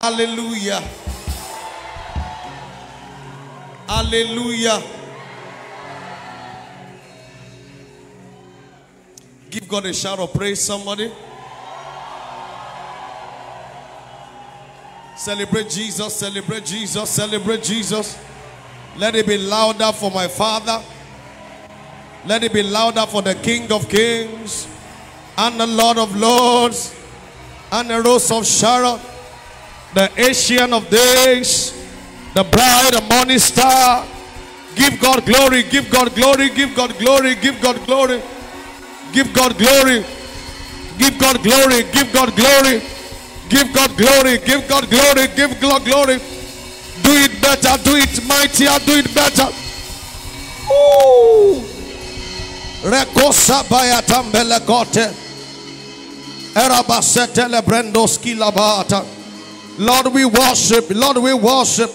Hallelujah. Hallelujah. Give God a shout of praise, somebody. Celebrate Jesus, celebrate Jesus, celebrate Jesus. Let it be louder for my Father. Let it be louder for the King of Kings and the Lord of Lords and the Rose of Sharon, the Ancient of Days, the bright and morning star. Give God glory, give God glory, give God glory, give God glory, give God glory, give God glory, give God glory, give God glory, give God glory, give God glory. Do it better, do it mightier, do it better. Ooh. Rekosa bayatambele kote. Erabasetele brendoski labata. Lord, we worship. Lord, we worship.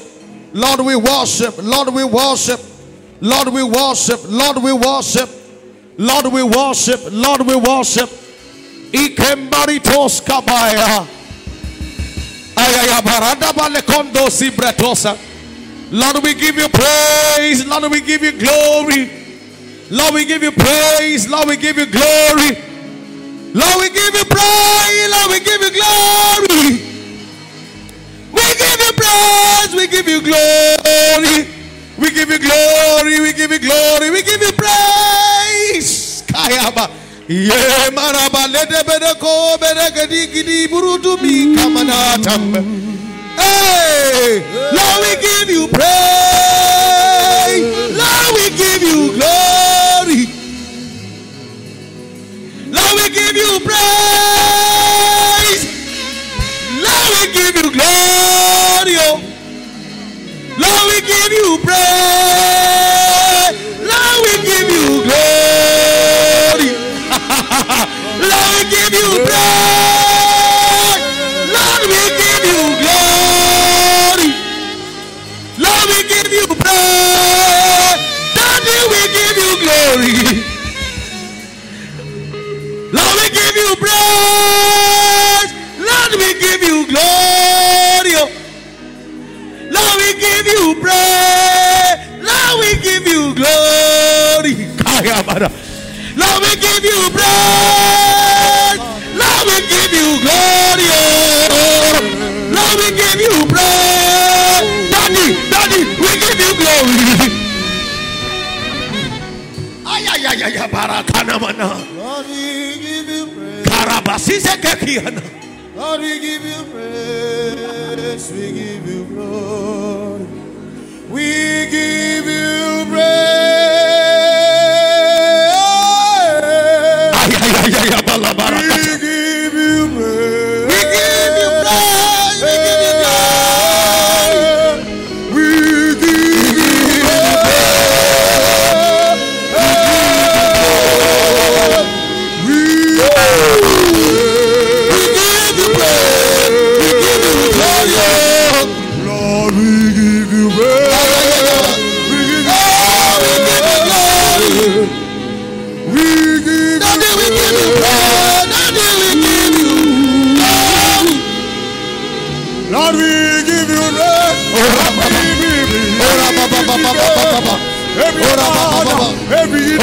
Lord, we worship. Lord, we worship. Lord, we worship. Lord, we worship. Lord, we worship. Lord, we worship. Ikembaritos kabaya. Lord, we give you praise. Lord, we give you glory. Lord, we give you praise. Lord, we give you glory. Lord, we give you praise. Lord, we give you glory. Praise. We give you glory. We give you glory. We give you glory. We give you praise. Kayaba. Ye maraba lede bede ko bede gedi gidi burutu mi kamana. Hey, Lord, we give you praise. Lord, we give you glory. Lord, we give you praise. Lord, we give you glory. Oh. Lord, we give you praise. Lord, we give you glory. Lord, we give you praise. Lord, we give you glory. Lord, we give you praise. Daddy, we give you glory. Lord, we give you praise. Lord, we give you glory. Lord, we give you praise. Lord, we give you glory. Lord, we give you praise. Lord, we give you glory. Lord, we give you praise. Daddy, daddy, we give you glory. Lord, we give you praise. Lord, we give you praise. We give you glory. We give you praise. every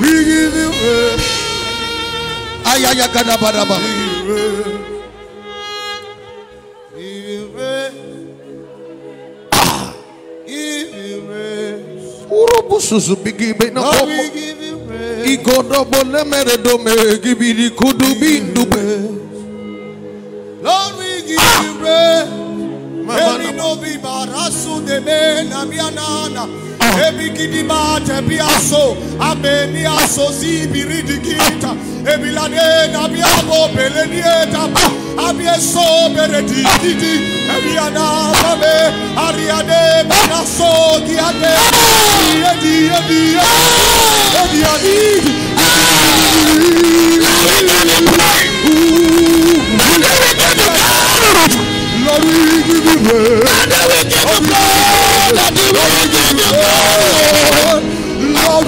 we give you ayaya kana baraba Urubu susu bigi bina. Lord, komo. we give you praise. Igodo bole mere do me gibiri kudu bindu be. Lord, we give you ah! praise. Eri no bi barasu de me na bianana. Ah! Ebi te bi ah! aso. Abe ni aso si biri digita. Ebi la de na bi abo bele ni. Abi eso bere Ariana Babe, Ariane Banasso, Diane, Eddie, Eddie, Eddie, Eddie, Lord, we give you praise. Lord, we give you praise. Daddy,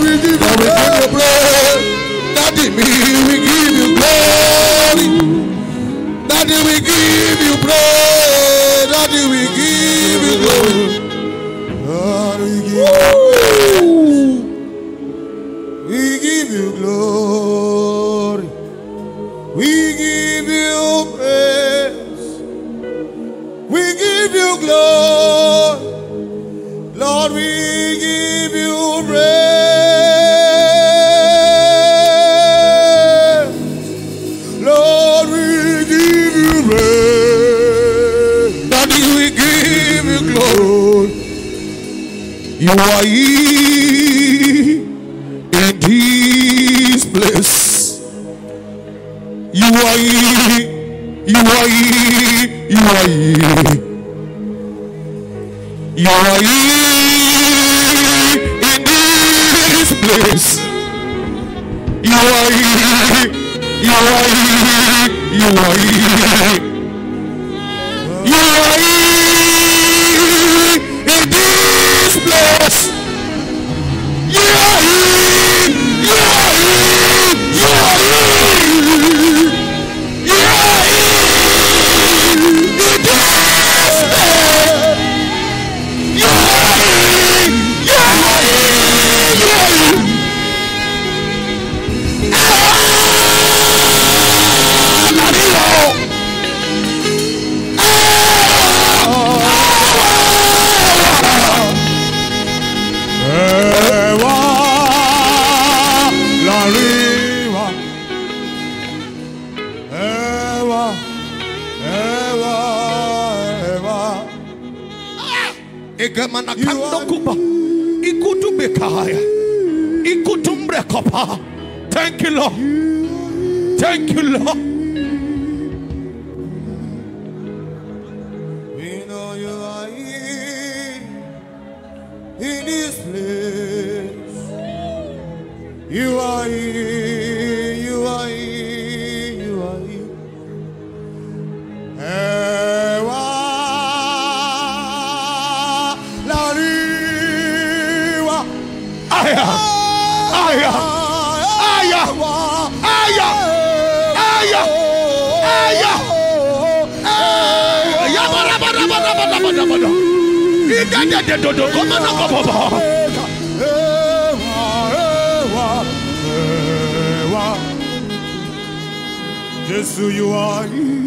we give you praise. Daddy, we give you glory. Daddy, we give you praise. Daddy, we give you glory. Daddy, we give you Jesus, you are here.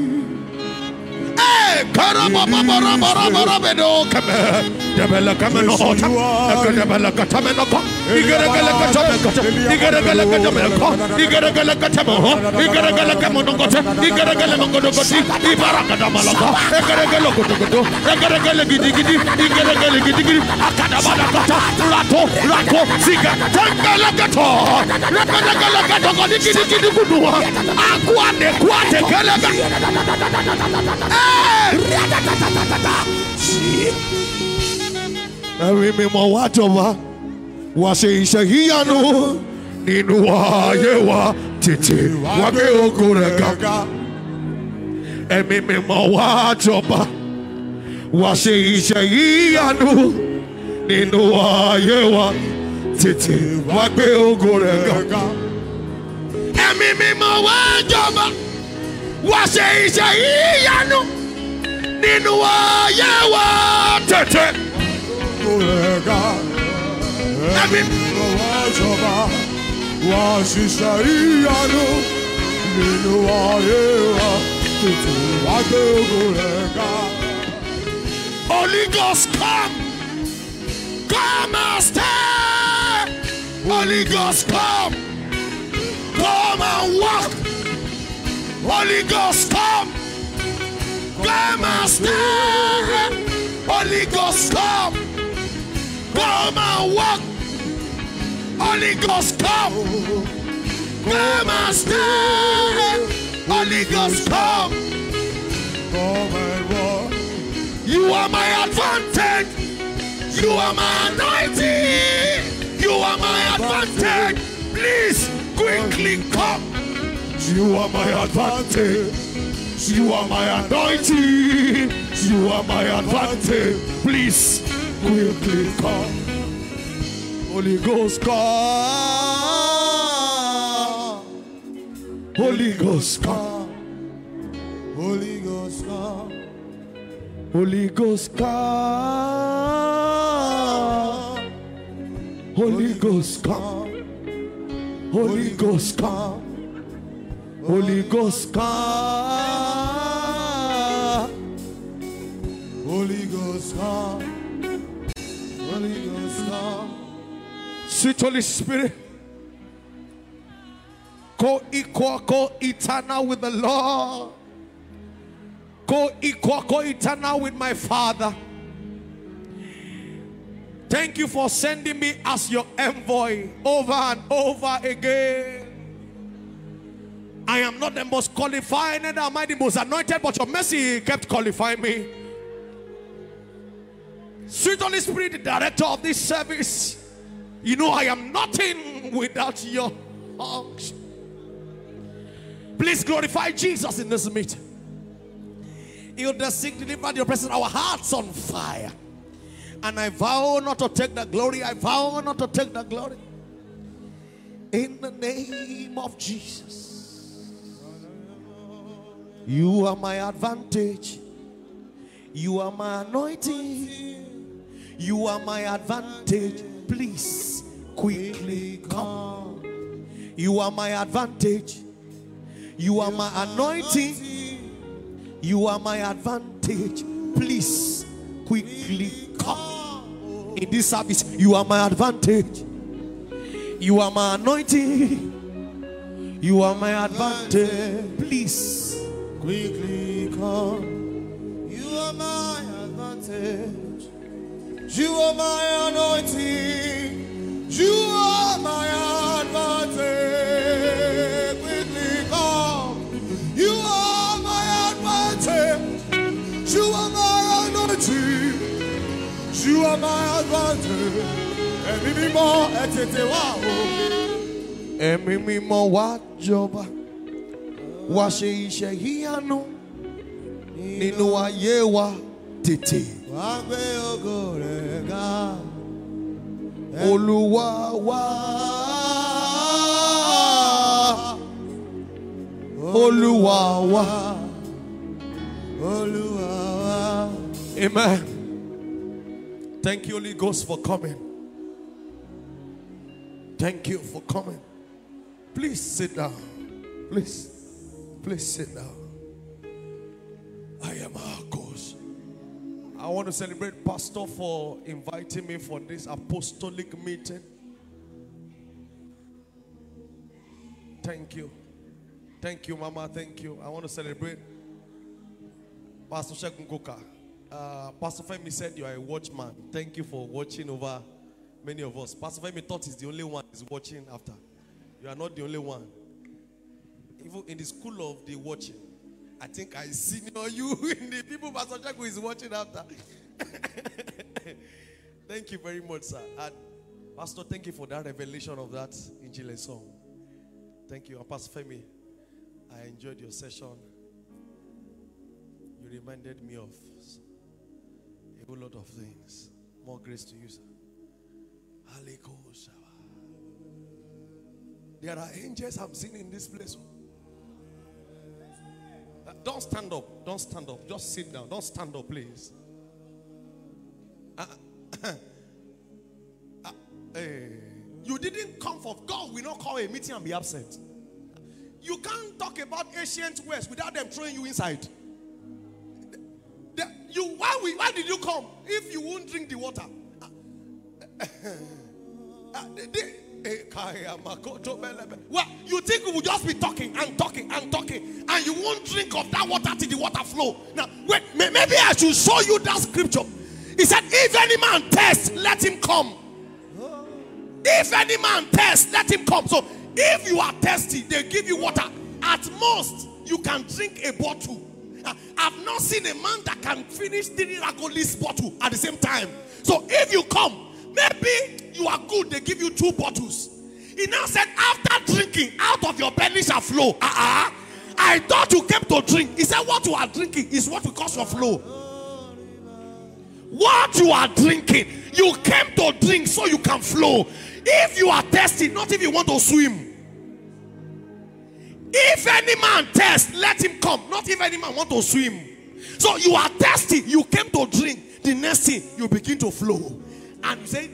Eh, ẹ̀rí mímọ́ wá jọba wá ṣe iṣẹ́ yíyanu nínú ayé wa tètè wá gbé ògo rẹ̀ ga. ẹ̀mí mímọ́ wá jọba wá ṣe iṣẹ́ yíyanu nínú ayé wa tètè wá gbé ògo rẹ̀ ga. ẹ̀mí mímọ́ wá jọba wá ṣe iṣẹ́ yíyanu nínú ayé wa tètè. Ẹ̀mí Wá ṣiṣẹ́ ìyanu nínú ayé wa tètè wá gbé ògo rẹ̀ ga. Holy Ghost come. Come and stay. Holy Ghost come. Come and walk. Holy Ghost come. Come and stay. Holy Ghost come. Come and walk. Holy Ghost come. Come and stay. Holy Ghost come. Come and walk. You are my advantage. You are my anointing. You are my advantage. Please quickly come. You are my advantage. You are my anointing. You are my advantage. Please quickly come. Holy Ghost come. Holy Ghost come. Holy Ghost come. Holy Ghost come. Holy Ghost come. Holy Ghost come. Holy Ghost come. Holy Ghost come. Sweet Holy Spirit. Co-equal, co-eternal with the Lord. Co-equal, co-eternal with my Father. Thank you for sending me as your envoy over and over again. I am not the most qualified, neither am I the most anointed, but your mercy kept qualifying me. Sweet Holy Spirit, the director of this service, you know I am nothing without your hugs. Please glorify Jesus in this meeting. Heal the sick, deliver your presence, our hearts on fire. And I vow not to take the glory. I vow not to take the glory. In the name of Jesus. You are my advantage. You are my anointing. You are my advantage. Please quickly come. You are my advantage. You are my anointing. You are my advantage. Please quickly come. In this service, you are my advantage. You are my anointing. You are my advantage. Please Quickly come. You are my advantage. You are my anointing. You are my advantage. Quickly come. You are my advantage. You are my anointing. You are my advantage. Ẹ̀mí mímọ́ ẹ tètè wá o. ẹ̀mí mímọ́ wá jọba wá ṣe iṣẹ́ ìyanu nínú ayé wa tètè Wá gbé ògo rẹ̀ ga. olúwa wá olúwa wá Olúwa wá. amen. Thank you holy ghost for coming. Thank you for coming. Please sit down. Please please sit down. I am our ghost I want to celebrate Pastor for inviting me for this apostolic meeting. Thank you. Thank you, Mama. Thank you. I want to celebrate Pastor Shegun. Uh, Pastor Femi said you are a watchman. Thank you for watching over many of us. Pastor Femi thought he's the only one he's watching after. You are not the only one. Even in the school of the watching, I think I senior you in the people Pastor Jago is watching after. thank you very much, sir. And Pastor, thank you for that revelation of that Injile song. Thank you. And Pastor Femi, I enjoyed your session. You reminded me of a whole lot of things. More grace to you, sir. There are angels I'm seeing in this place. Oh. Uh, Don't stand up. Don't stand up. Just sit down. Don't stand up, please. Uh, uh, eh, you didn't come for God. will not call a meeting and be absent. You can't talk about ancient West without them throwing you inside. The- you why, we, why did you come if you won't drink the water? Uh, the- Well, you think we will just be talking and talking and talking, and you won't drink of that water till the water flow. Now, wait, maybe I should show you that scripture. He said, "If any man thirst, let him come. If any man thirst, let him come." So, if you are thirsty, they give you water. At most, you can drink a bottle. I've not seen a man that can finish three Ragolis bottle at the same time. So if you come, maybe you are good, they give you two bottles. He now said, after drinking, out of your belly shall flow. Uh-uh. I thought you came to drink. He said, what you are drinking is what will cause your flow. What you are drinking, you came to drink so you can flow. If you are thirsty, not if you want to swim. If any man thirst, let him come. Not if any man want to swim. So you are thirsty, you came to drink. The next thing you begin to flow, and you say,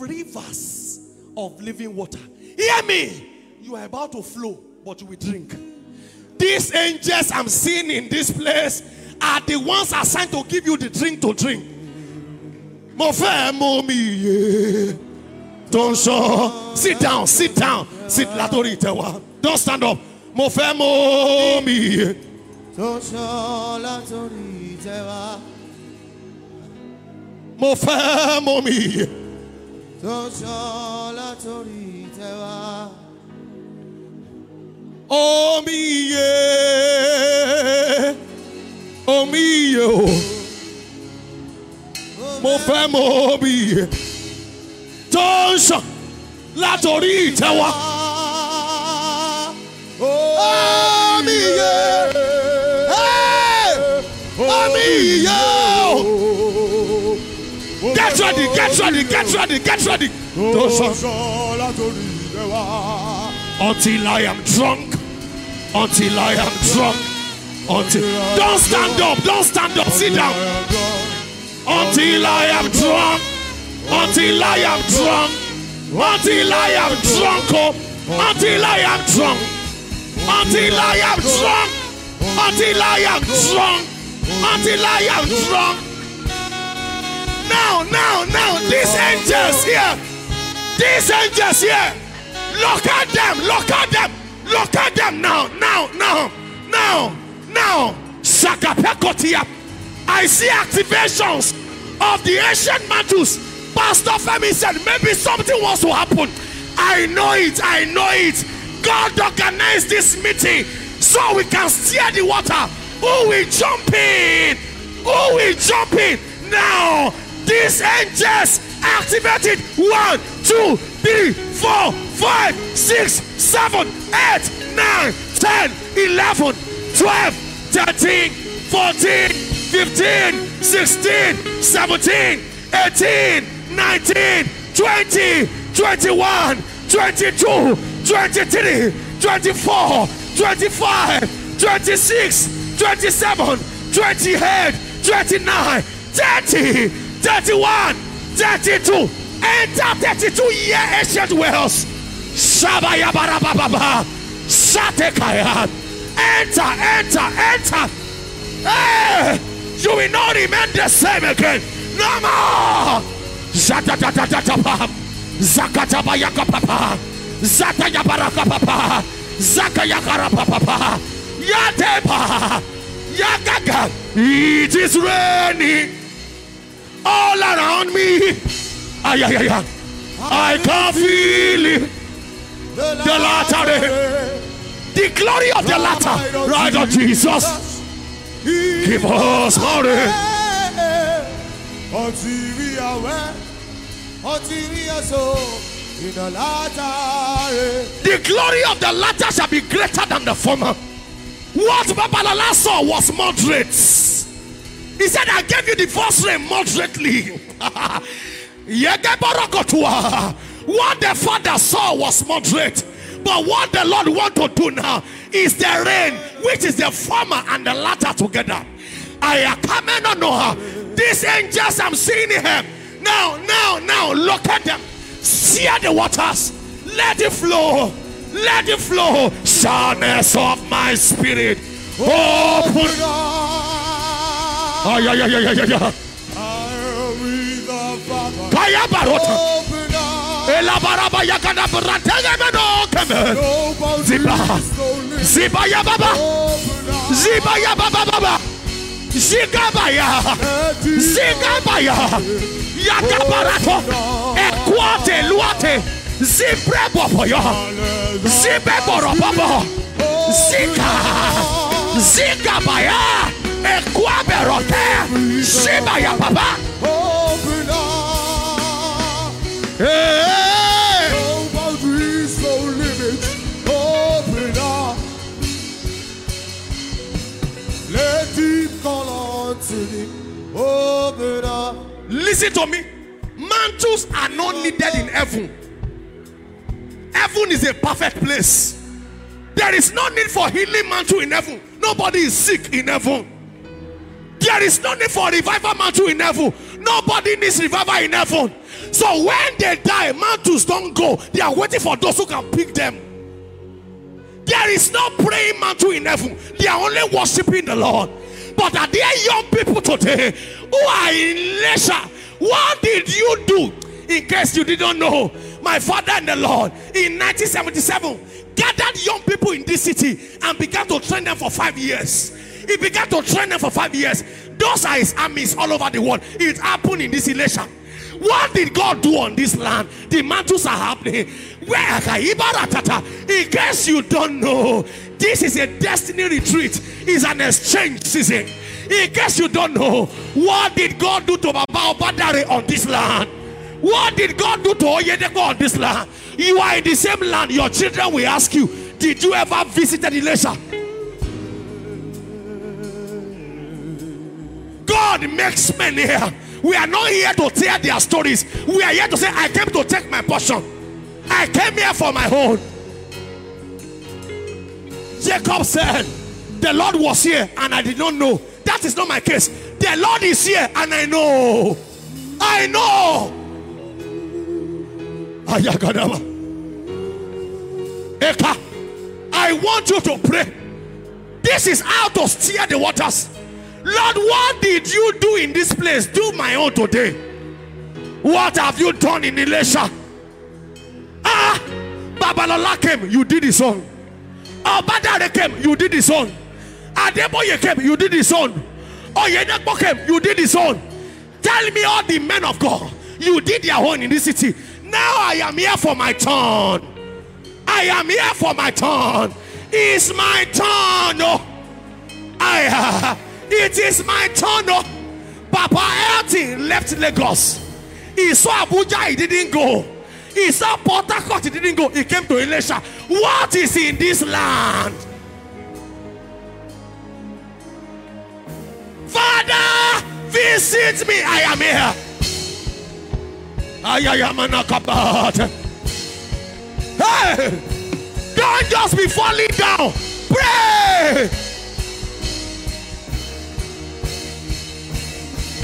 rivers of living water. Hear me. You are about to flow, but you will drink. These angels I'm seeing in this place are the ones assigned to give you the drink to drink. Mo fẹ́ mọ mi yé. Don't show. Sit down, sit down. Sit látorí ìtẹ̀wá. Don't stand up. Mo fẹ́ mọ mi tó sọ látòrí ìtẹ́wá Mo fẹ́ mi yé. tó sọ látòrí ìtẹ́wá. Omi yé. Omi yé o. Mo fẹ́ mọ omi yé. Tó ń sàn látorí ìtẹ̀wá. Omi yé. Hey! Omi yé o. Get ready, get ready, get ready, get ready. Tó sàn. Until I am drunk. Until I am drunk. Until don't stand up, don't stand up, sit down. Until I am drunk. Until I am drunk. Until I am drunk. Oh. Until I am drunk. Until I am drunk. Until I am drunk. Until I am drunk. Now, now, now, these angels here. These angels here. Look at them. Look at them. Look at them now. Now, now, now, now. Shakapekotia. I see activations of the ancient mantles. Pastor Femi said maybe something was to happen. I know it. I know it. God organized this meeting so we can steer the water. Who will jump in? Who will jump in? Now, these angels activated. One, two, three, four, five, six, seven, eight, nine, ten, eleven, twelve, thirteen, fourteen, fifteen, sixteen, seventeen, eighteen, nineteen, twenty, twenty-one, twenty-two, twenty-three, twenty-four, twenty-five, twenty-six, twenty-seven, twenty-eight, twenty-nine, thirty, thirty-one, thirty-two. Enter thirty-two year ancient wells. Shabayabarababa. Shatekaya. Enter, enter, enter. Hey, you will not remain the same again. No more. Zatatatatapa. Zakatabayakapapa. Zatayabarakapapa. Zakayakarapapa. Yatepa. Yagaga. It is raining all around me. Ay, ay, ay, ay. I can feel it. The latter. The glory of the latter. Right of Jesus. Give us glory. Until we are well, until we are so in the latter. The glory of the latter shall be greater than the former. What Babalola saw was moderate. He said, I gave you the first rain moderately. What the father saw was moderate. But what the Lord want to do now is the rain, which is the former and the latter together. I am coming on Noah. These angels I'm seeing here. Now, now, now, look at them. Sear the waters. Let it flow. Let it flow. Sourness of my spirit. Open. Oh, Ay, ay, ay, ay, ay, ay. Kaya barota. Ela baraba ya kana brata ya meno keme. Ziba. Ziba ya baba. Ziba ya baba baba. Zigaba ya. Zigaba ya. Ya kabarato. Ekwate luate. Zibre bobo ya. Zibe boro bobo. Zika. Zigaba ya. Zika. Zigabaya. Ekwaberote. Ziba ya baba. Open up. Hey. No boundaries, no limits. Open up. Let deep call unto thee. Open up. Listen to me. Mantles are not needed in heaven. Heaven is a perfect place. There is no need for healing mantle in heaven. Nobody is sick in heaven. There is no need for revival mantle in heaven. Nobody needs revival in heaven. So when they die, mantles don't go. They are waiting for those who can pick them. There is no praying mantle in heaven. They are only worshiping the Lord. But are there young people today who are in leisure? What did you do? In case you didn't know, my father and the Lord in 1977 gathered young people in this city and began to train them for five years. He began to train them for five years. Those are his armies all over the world. It happened in this election. What did God do on this land? The mantles are happening. Where in case you don't know, this is a destiny retreat, it's an exchange season. In case you don't know, what did God do to Baba Obadare on this land? What did God do to Oyedepo on this land? You are in the same land. Your children will ask you, Did you ever visit the Ilesha? God makes men here. We are not here to tell their stories. We are here to say, I came to take my portion. I came here for my own. Jacob said, The Lord was here and I did not know. That is not my case. The Lord is here and I know. I know. Eka, I want you to pray. This is how to steer the waters. Lord, what did you do in this place? Do my own today. What have you done in Ilesha? Ah, Babalola came, you did his own. Obadare came, you did his own. Adeboye came, you did his own. Oyedepo came, you did his own. Tell me all the men of God, you did their own in this city. Now I am here for my turn. I am here for my turn. It's my turn. Oh, I, uh, it is my turn. Oh. Papa Elton left Lagos. He saw Abuja, he didn't go. He saw Port Harcourt, he didn't go. He came to Ilesha. What is in this land? Father, visit me. I am here. I am an akabat. Hey, don't just be falling down. Pray.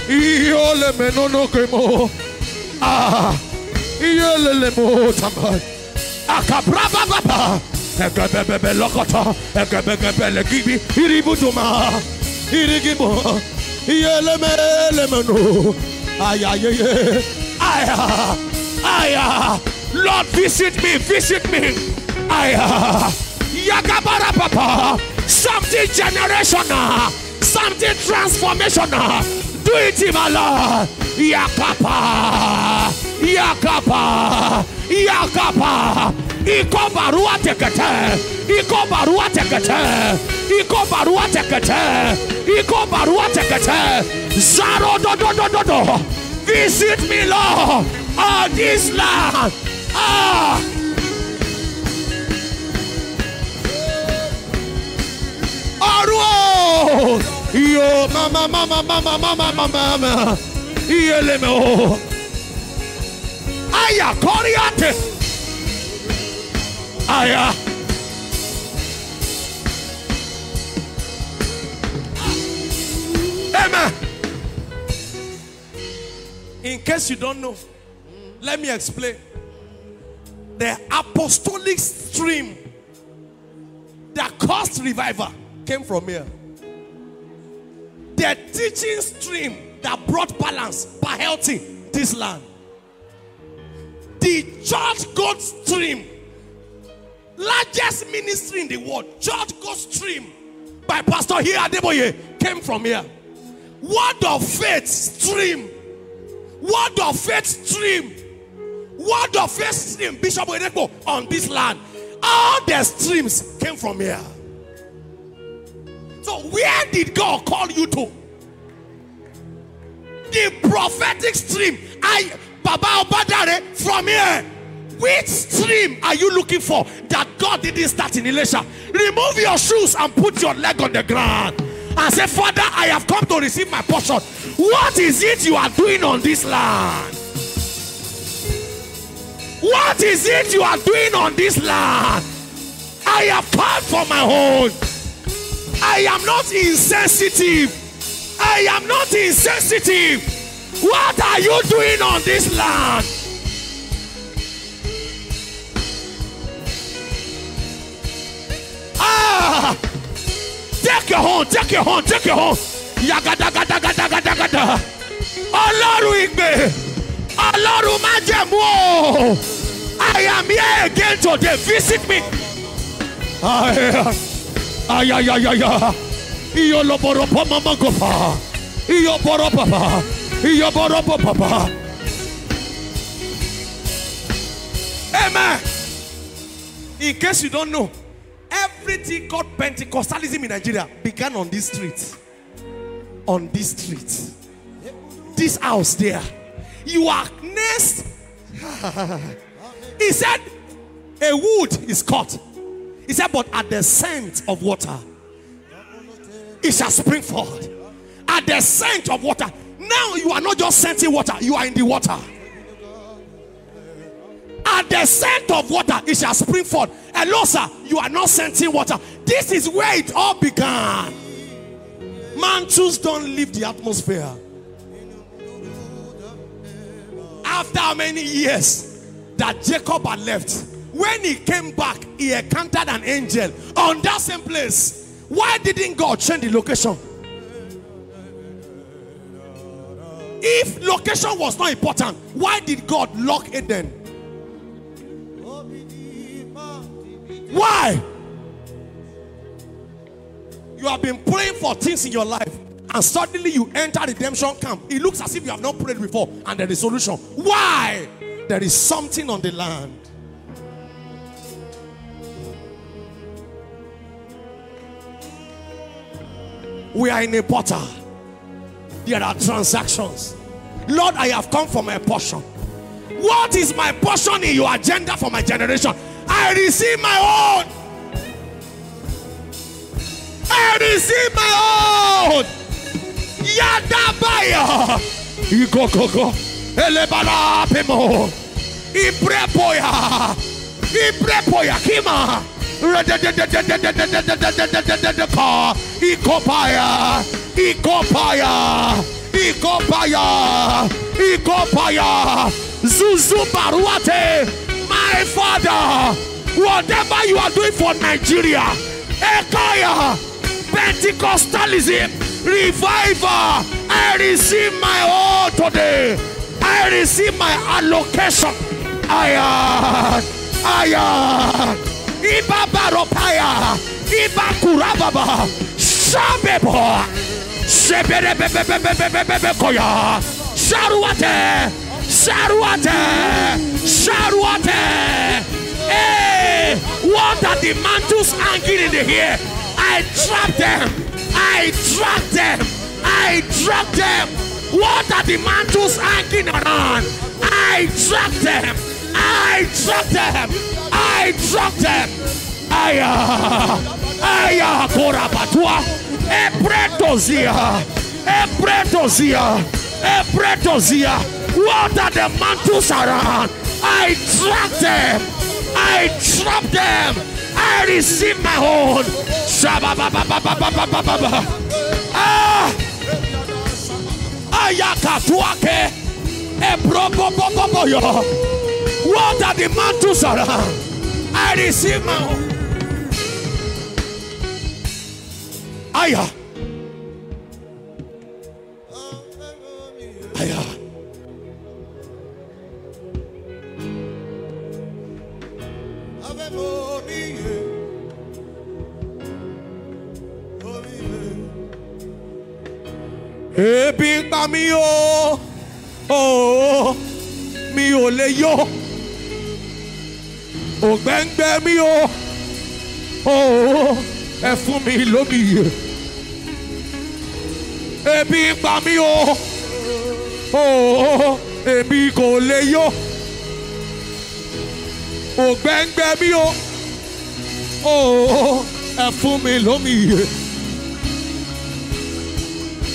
Iole menono kemo. Ah, iole mo tamai. Akabraba baba. Ekebebebe lokota. Ekebebebe legibi. Iributuma. Irigimo. Iele mele meno. Ayaye. Aya. Aya. Lord, visit me. Visit me. Aya. Yakabara papa. Something generational. Something transformational. Do it my Lord. Yakapa. Yakapa. Yakapa. Iko barua tekete. Iko barua tekete. Iko barua tekete. Iko barua tekete. Zaro do do do do do. Visit me, Lord, on this land. Ah. Yo mama mama mama mama mama mama. Iyele me o. Aya koriate. Aya. Amen. In case you don't know, let me explain. The apostolic stream that caused revival came from here. The teaching stream that brought balance by healthy this land. The church God stream, largest ministry in the world, church God stream by Pastor here Adeboye came from here. Word of faith stream, word of faith stream, word of faith stream, Bishop Oyedepo on this land. All the streams came from here. So where did God call you to? The prophetic stream. I Baba Obadare from here. Which stream are you looking for that God didn't start in Ilesha? Remove your shoes and put your leg on the ground and say, Father, I have come to receive my portion. What is it you are doing on this land? What is it you are doing on this land? I have come for my own. I am not insensitive. I am not insensitive. What are you doing on this land? Ah! Take your horn, take your horn, take your horn. Yagadagadagadagadagada. Ọlọ́run ìgbè, Ọlọ́run májẹ̀mú o. I am here again today. Visit me. Ayayayaya. Iyoloboropo mamagopa. Iyoboropapa. Iyoboropapa. Amen. In case you don't know, everything called Pentecostalism in Nigeria began on this street. On this street. This house there. You are next. he said, a wood is cut. He said, but at the scent of water, it shall spring forth. At the scent of water. Now you are not just scenting water, you are in the water. At the scent of water, it shall spring forth. Hello, sir, you are not scenting water. This is where it all began. Mantles don't leave the atmosphere. After many years that Jacob had left, when he came back, he encountered an angel on that same place. Why didn't God change the location? If location was not important, why did God lock it Eden? Why? You have been praying for things in your life, and suddenly you enter redemption camp. It looks as if you have not prayed before, and there is solution. Why? There is something on the land. We are in a portal. There are transactions. Lord, I have come for my portion. What is my portion in your agenda for my generation? I receive my own. I receive my own. Yadabaya. Igokoko. Elebala pemo. Ibrepoya. Ibrepoya kima. Ikopaya. Ikopaya. Ikopaya. Ikopaya. Zuzu Baruate. My father. Whatever you are doing for Nigeria. Ekaya. Pentecostalism. Revival. I receive my all today. I receive my allocation. Aya. Aya. Iba baropaya. Iba kurababa. Shabebo. Sheberebebebebebebebe koya. Sharuate. Sharuate. Sharuate. Hey, what are the mantles hanging in the air? I them. I them. I them. What are the mantles hanging around? I them. I dropped them. I dropped them. Aya, aya, uh, uh, korabatwa, epretozia, epretozia, What are the mantles around. I dropped them. I dropped them. I receive my own. Ah, aya katuake, ayakatuake, ebroboboboboyo. What are the mantles around? I receive my own. Aya. Aya. Ebi pa mí o, ooo, mi ò lè yó. Ògbẹ́ngbẹ́ mi o, ooo, ẹ fún mi lómi. Ebi ń pa mí o, oh, ooo, èmi kò lè yó. Ògbẹ́ngbẹ́ mi o, ooo, ẹ fún mi lómi.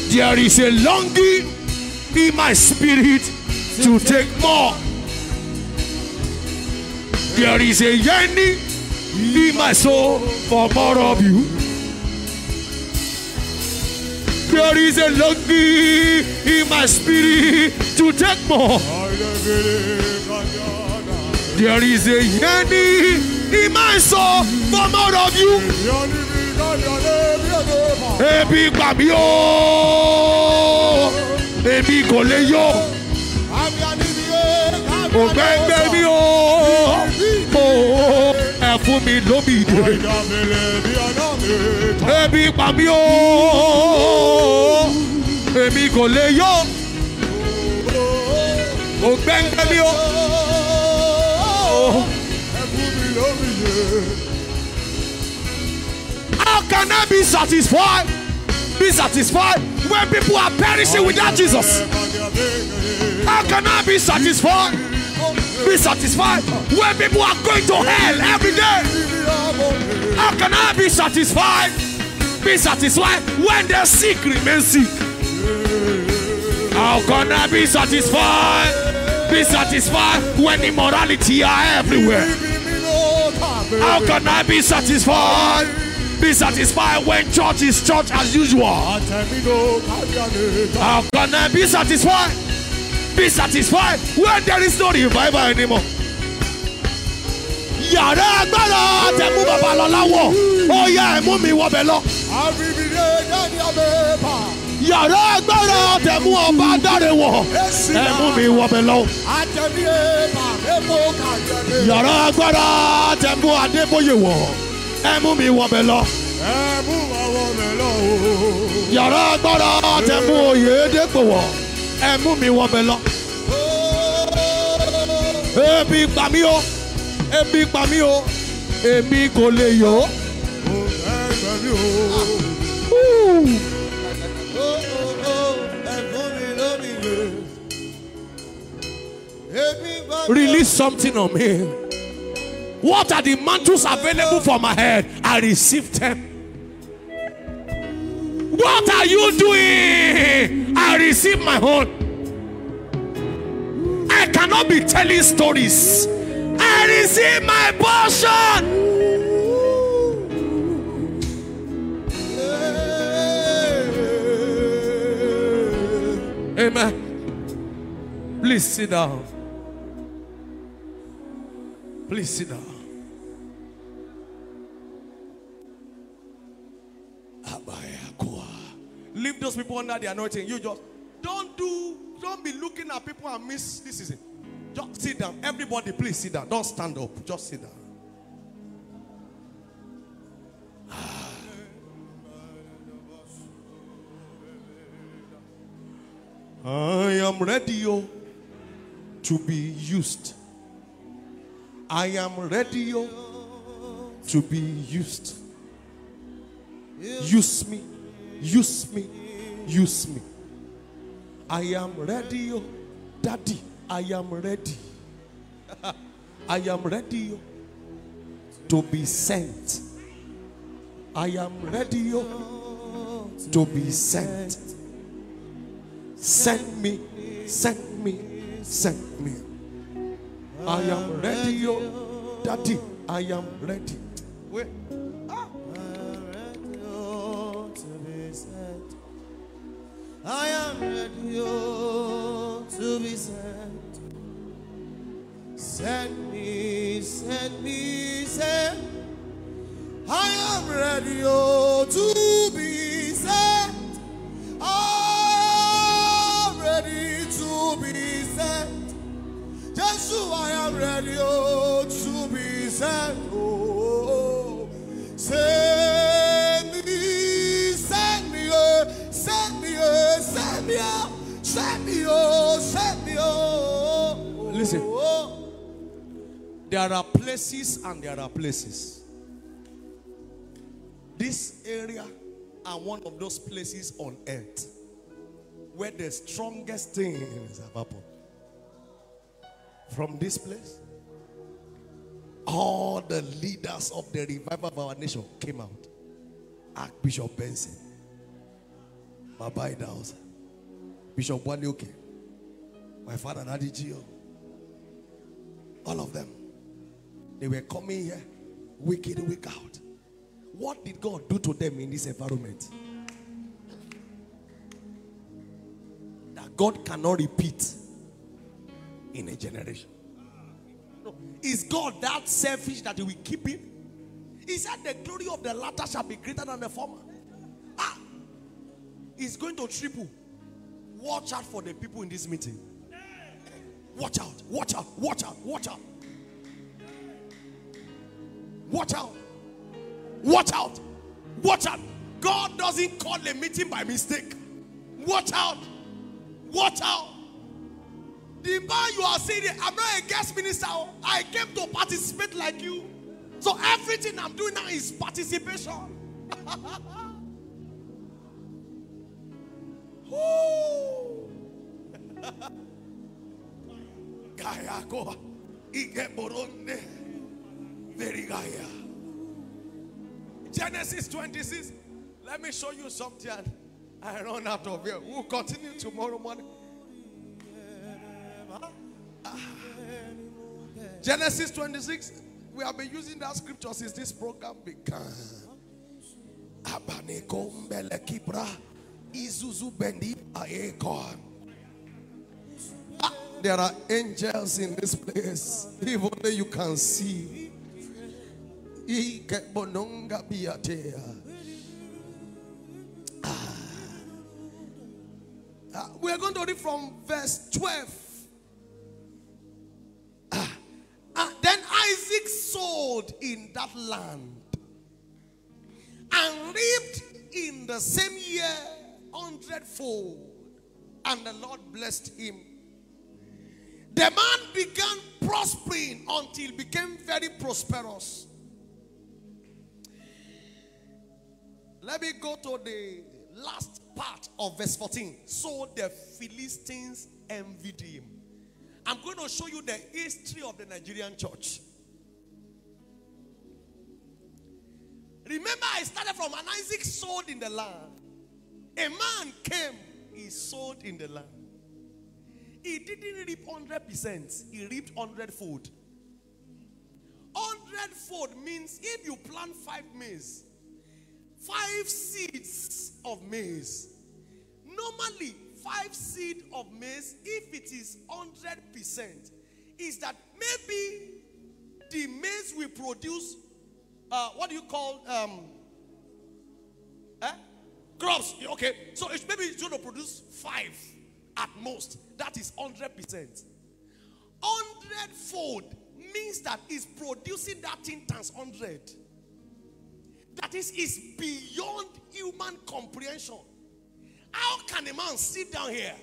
There is a longing in my spirit to take more. There is a yearning in my soul for more of you. There is a longing in my spirit to take more. There is a yearning in my soul for more of you. Ebi gbà mí ebi kò lè yó, ògbẹ́ngbẹ́ mi o, o ẹ fún mi lómìnira. Ebi gbà mí o, èmi kò lè yó, ògbẹ́ngbẹ́ mi o. How can I be satisfied? Be satisfied when people are perishing without Jesus. How can I be satisfied? Be satisfied when people are going to hell every day. How can I be satisfied? Be satisfied when the sick remain sick. How can I be satisfied? Be satisfied when immorality are everywhere. How can I be satisfied? Be satisfied when church is church as usual. How can I be satisfied? Be satisfied when there is no revival anymore. Yàrá agbára tẹ̀mú bàbá lọ láwọ̀, ó yá ẹ̀mú mi wọbẹ̀ lọ. Yàrá agbára tẹ̀mú ọba dáre wọ̀, ẹ̀mú mi wọbẹ̀ lọ. Yàrá agbára tẹ̀mú Adébóyè wọ̀, ẹ̀mú mi wọbẹ̀ lọ. Yàrá agbára tẹ̀mú Oyèdèpò wọ̀, lọ. Ebi pa mí o, ebi pa mí o, èmi kò lè yó. Release something on me. What are the mantles available for my head? I received them. What are you doing? I receive my own. I cannot be telling stories. I receive my portion. Amen. Please sit down. Please sit down. Abayakua. Leave those people under the anointing. You just don't do, don't be looking at people and miss this season. Just sit down. Everybody, please sit down. Don't stand up. Just sit down. I am ready oh, to be used. I am ready oh, to be used. Use me, use me, use me. I am ready, oh, Daddy. I am ready. I am ready oh, to be sent. I am ready oh, to be sent. Send me, send me, send me. I am ready, oh, Daddy. I am ready. Wait. I am ready to be sent. Send me, send me, send. I am ready oh, There are places and there are places. This area are one of those places on earth where the strongest things have happened. From this place, all the leaders of the revival of our nation came out. Archbishop Benson, Baba Idahosa, Bishop Wale Oke, my father Nadijio, all of them. They were coming here week in, week out. What did God do to them in this environment? That God cannot repeat in a generation. No. Is God that selfish that he will keep him? He said, The glory of the latter shall be greater than the former. Ah, he's going to triple. Watch out for the people in this meeting. Watch out, watch out, watch out, watch out. Watch out, watch out, watch out. God doesn't call a meeting by mistake. Watch out, watch out. The man you are saying, I'm not a guest minister. oh. I came to participate like you. So everything I'm doing now is participation. Woo. Gaya ko. Ige boronde. Very. Genesis 26. Let me show you something. I run out of here. We'll continue tomorrow morning. Genesis 26. We have been using that scripture since this program began. Abaneko mbele kibra. Izuzu bendi aekon. Ah, There are angels in this place. If only you can see. Ike bononga biatea. Ah. Ah, We are going to read from verse 12. Ah. Ah, then Isaac sowed in that land and reaped in the same year hundredfold. And the Lord blessed him. The man began prospering until he became very prosperous. Let me go to the last part of verse 14. So the Philistines envied him. I'm going to show you the history of the Nigerian church. Remember, I started from an Isaac sowed in the land. A man came, he sold in the land. He didn't reap 100%, he reaped 100 fold. 100 fold means if you plant five maize, five seeds of maize. Normally, five seed of maize, if it is 100%, is that maybe the maize will produce, uh, what do you call, um, eh? crops. Okay, so it's maybe it's going to produce five at most. That is 100%. 100 fold means that it's producing that thing times 100. That is, is beyond human comprehension. How can a man sit down here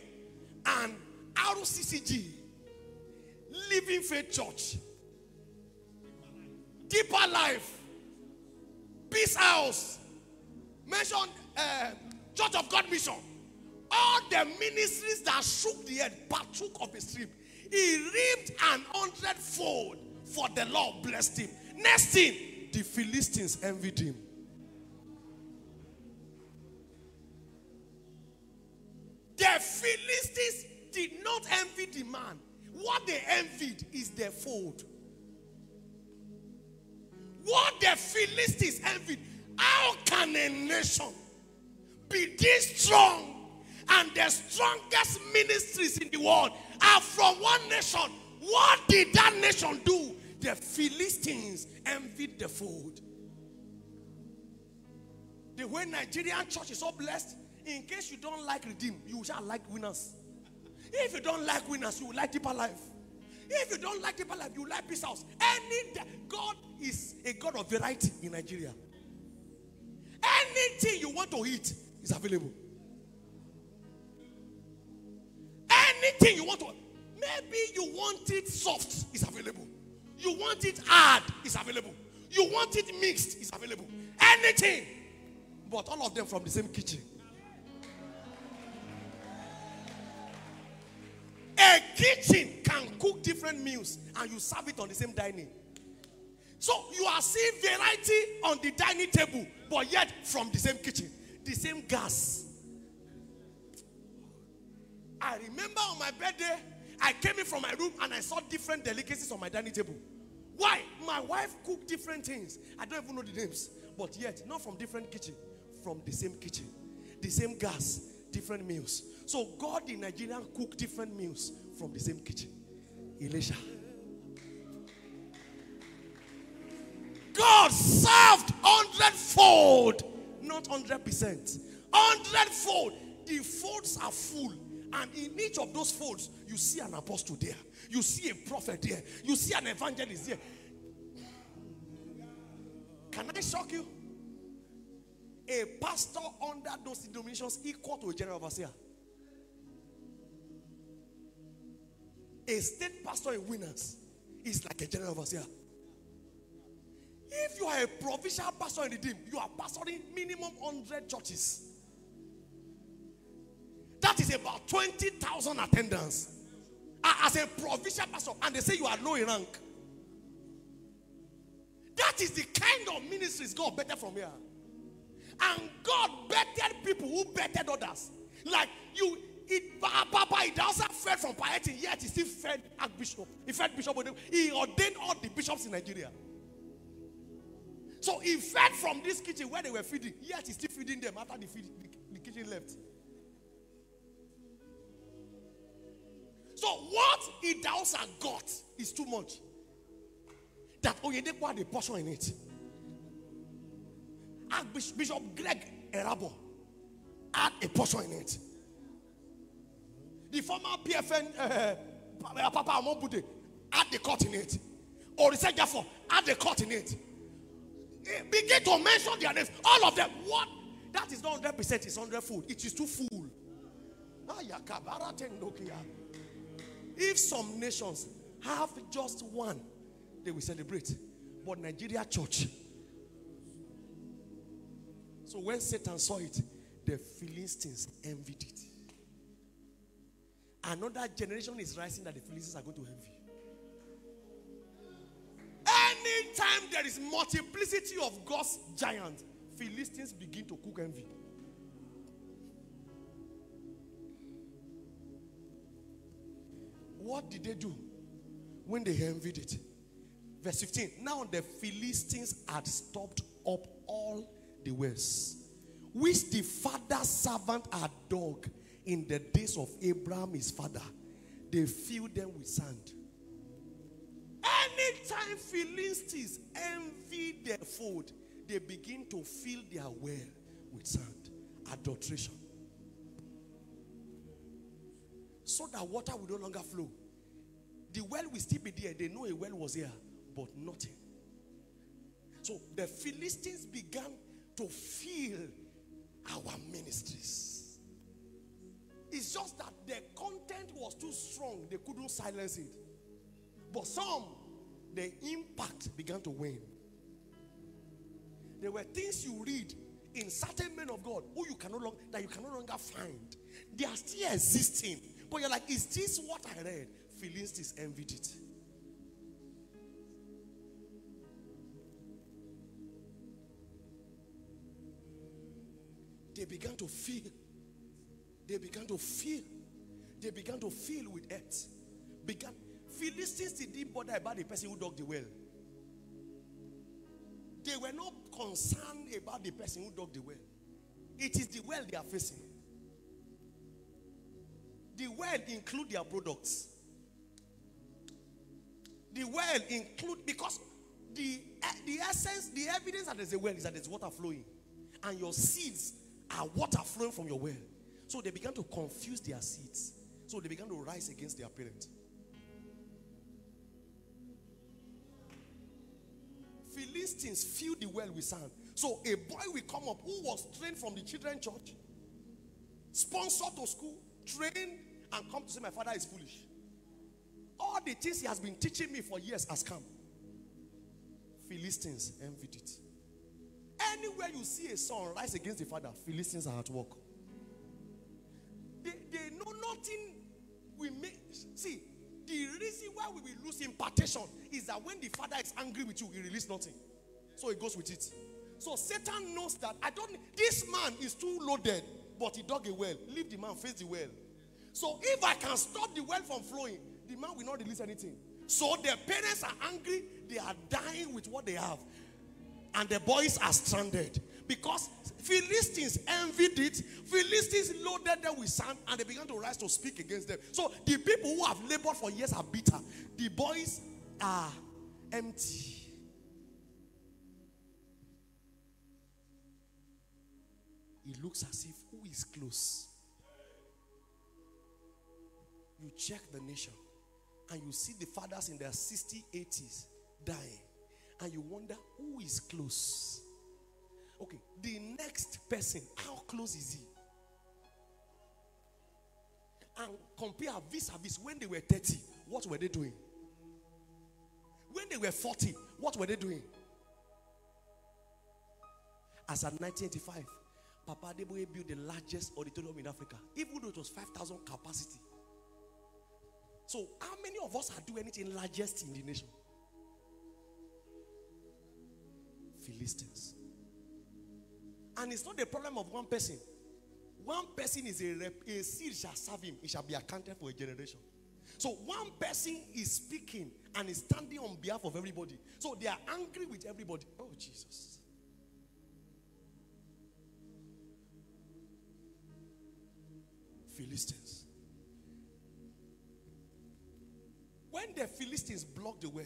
and RCCG, Living Faith Church, Deeper Life, Peace House, mention uh, Church of God Mission, all the ministries that shook the earth, partook of a stream. He reaped an hundredfold for the Lord blessed him. Next thing, the Philistines envied him. The Philistines did not envy the man. What they envied is their fold. What the Philistines envied. How can a nation be this strong and the strongest ministries in the world are from one nation? What did that nation do? The Philistines envied the fold. The way Nigerian church is so blessed, in case you don't like redeem, you shall like winners. If you don't like winners, you will like deeper life. If you don't like deeper life, you like peace house. Any God is a God of variety in Nigeria. Anything you want to eat is available. Anything you want to, maybe you want it soft, is available. You want it hard, it's available. You want it mixed, it's available. Anything, but all of them from the same kitchen. A kitchen can cook different meals and you serve it on the same dining. So you are seeing variety on the dining table, but yet from the same kitchen, the same gas. I remember on my birthday, I came in from my room and I saw different delicacies on my dining table. Why? My wife cooked different things. I don't even know the names, but yet not from different kitchen, from the same kitchen, the same gas, different meals. So God in Nigeria cook different meals from the same kitchen. Elisha. God served hundredfold, not hundred percent, hundredfold. The folds are full, and in each of those folds, you see an apostle there, you see a prophet there, you see an evangelist there. Can I shock you? A pastor under those denominations equal to a general overseer. A state pastor in winners is like a general overseer. If you are a provincial pastor in the team, you are pastoring minimum 100 churches. That is about 20,000 attendance. As a provincial pastor, and they say you are low in rank. That is the kind of ministries God better from here. And God bettered people who bettered others. Like you, it, Papa, it also fed from piety, yet he still fed Archbishop. He fed Bishop. He ordained all the bishops in Nigeria. So he fed from this kitchen where they were feeding, yet he's still feeding them after the, feed, the, the kitchen left. So what Idahosa got is too much. That Oyedepo had a portion in it. Archbishop Greg Erabo had a portion in it. The former PFN uh, eh, eh, Papa Omobude had the cut in it. Or Jaffa had the cut in it. Eh, begin to mention their names. All of them. What? That is not 100%, it's 100 food. It is too full. Ah, If some nations have just one, they will celebrate. But Nigeria church. So when Satan saw it, the Philistines envied it. Another generation is rising that the Philistines are going to envy. Anytime there is multiplicity of God's giants, Philistines begin to cook envy. What did they do when they envied it? Verse 15. Now the Philistines had stopped up all the wells, which the father's servant had dug in the days of Abraham, his father. They filled them with sand. Anytime Philistines envy their food, they begin to fill their well with sand. Adulteration. So that water will no longer flow. The well will still be there. They know a well was here, but nothing. So the Philistines began to fill our ministries. It's just that the content was too strong, they couldn't silence it. But some, the impact began to wane. There were things you read in certain men of God who you cannot long, that you can no longer find. They are still existing. But you're like, is this what I read? Philistines envied it. They began to feel. They began to feel. They began to feel with it. Began Philistines didn't bother about the person who dug the well. They were not concerned about the person who dug the well. It is the well they are facing. The well include their products. The well include because the eh, the essence, the evidence that there's a well is that there's water flowing, and your seeds are water flowing from your well. So they began to confuse their seeds. So they began to rise against their parents. Philistines fill the well with sand. So a boy will come up who was trained from the children church, sponsored to school, trained, and come to say, My father is foolish. The things he has been teaching me for years has come. Philistines envied it. Anywhere you see a son rise against the father, Philistines are at work. They, they know nothing we make. See, the reason why we will lose impartation is that when the father is angry with you, he releases nothing. So he goes with it. So Satan knows that I don't this man is too loaded, but he dug a well. Leave the man face the well. So if I can stop the well from flowing, the man will not release anything. So the parents are angry, they are dying with what they have. And the boys are stranded Because Philistines envied it. Philistines loaded them with sand and they began to rise to speak against them. So the people who have labored for years are bitter. The boys are empty. It looks as if who is close? You check the nation and you see the fathers in their 60, 80s dying. And you wonder who is close. Okay, the next person, how close is he? And compare vis a vis when they were 30, what were they doing? When they were 40, what were they doing? As at 1985, Papa Adeboye built the largest auditorium in Africa, even though it was 5,000 capacity. So, how many of us are doing anything largest in the nation? Philistines. And it's not the problem of one person. One person is a rep, a seed shall serve him, it shall be accounted for a generation. So one person is speaking and is standing on behalf of everybody. So they are angry with everybody. Oh, Jesus. Philistines. When the Philistines block the well,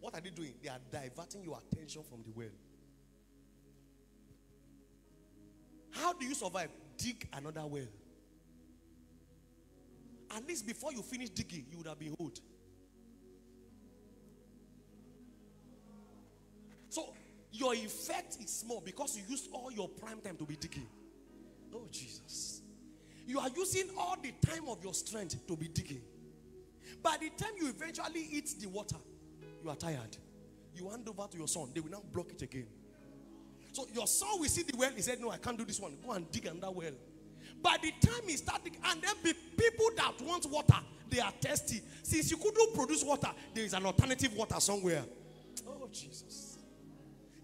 what are they doing? They are diverting your attention from the well. How do you survive? Dig another well. At least before you finish digging, you would have been hoed. So your effect is small because you used all your prime time to be digging. Oh, Jesus. You are using all the time of your strength to be digging. By the time you eventually eat the water, you are tired. You hand over to your son, they will now block it again. So your son will see the well. He said, No, I can't do this one. Go and dig another well. By the time he started, and then the people that want water, they are thirsty. Since you couldn't produce water, there is an alternative water somewhere. Oh, Jesus.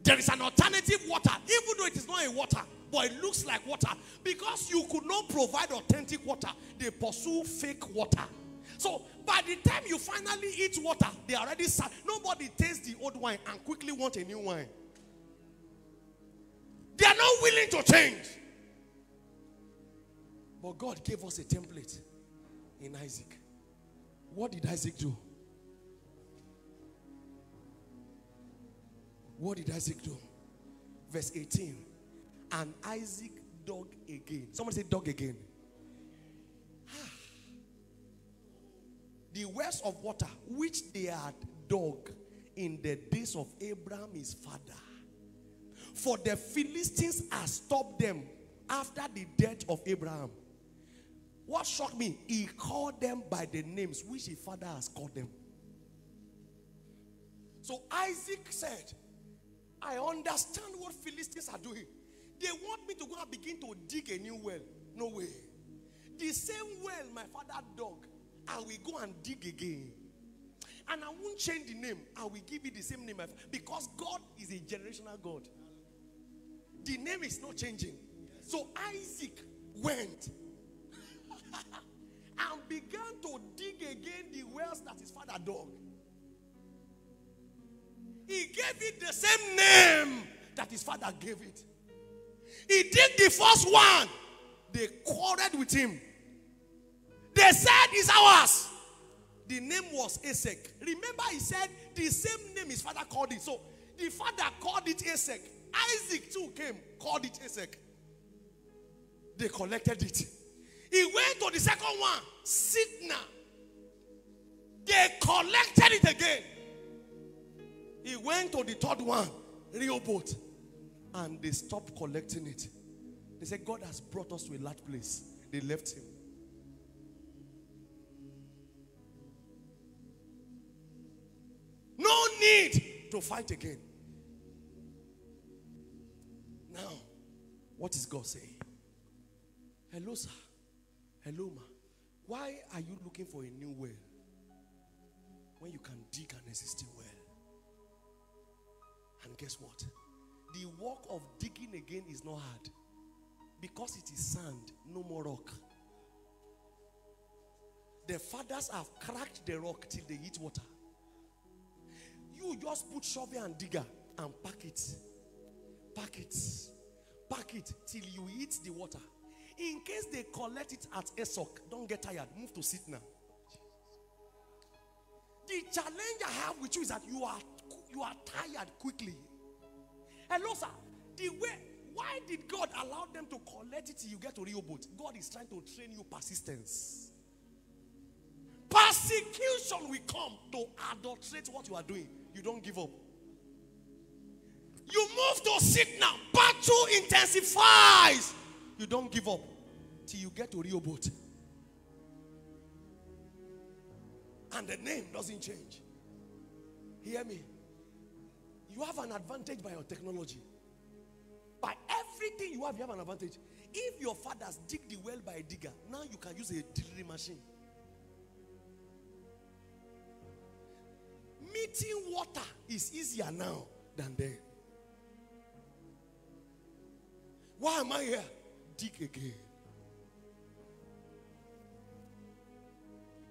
There is an alternative water, even though it is not a water, but it looks like water. Because you could not provide authentic water, they pursue fake water. So by the time you finally eat water, they are already sad. Nobody tastes the old wine and quickly want a new wine. They are not willing to change. But God gave us a template in Isaac. What did Isaac do? What did Isaac do? Verse 18. And Isaac dug again. Somebody say, dug again. The wells of water which they had dug in the days of Abraham his father. For the Philistines had stopped them after the death of Abraham. What shocked me, he called them by the names which his father has called them. So Isaac said, I understand what Philistines are doing. They want me to go and begin to dig a new well. No way. The same well my father dug, I will go and dig again. And I won't change the name. I will give it the same name. Because God is a generational God. The name is not changing. So Isaac went and began to dig again the wells that his father dug. He gave it the same name that his father gave it. He did the first one. They quarreled with him. They said it's ours. The name was Esek. Remember, he said the same name his father called it. So the father called it Esek. Isaac too came, called it Esek. They collected it. He went to the second one, Sitnah. They collected it again. He went to the third one, Rehoboth. And they stopped collecting it. They said, God has brought us to a large place. They left him. No need to fight again. Now, what is God saying? Hello, sir. Hello, ma. Why are you looking for a new well when you can dig an existing well? And guess what? The work of digging again is not hard because it is sand, no more rock. The fathers have cracked the rock till they hit water. You just put shovel and digger and pack it. Pack it. pack it till you eat the water. In case they collect it at Esek, don't get tired. Move to Sitnah. The challenge I have with you is that you are you are tired quickly. Hello, sir. The way why did God allow them to collect it till you get to Rehoboth? God is trying to train you persistence. Persecution will come to adulterate what you are doing. You don't give up. You move to sit now. Battle intensifies. You don't give up till you get to Rehoboth. And the name doesn't change. Hear me. You have an advantage by your technology. By everything you have, you have an advantage. If your fathers dig the well by a digger, now you can use a drilling machine. Meeting water is easier now than then. Why am I here? Dig again.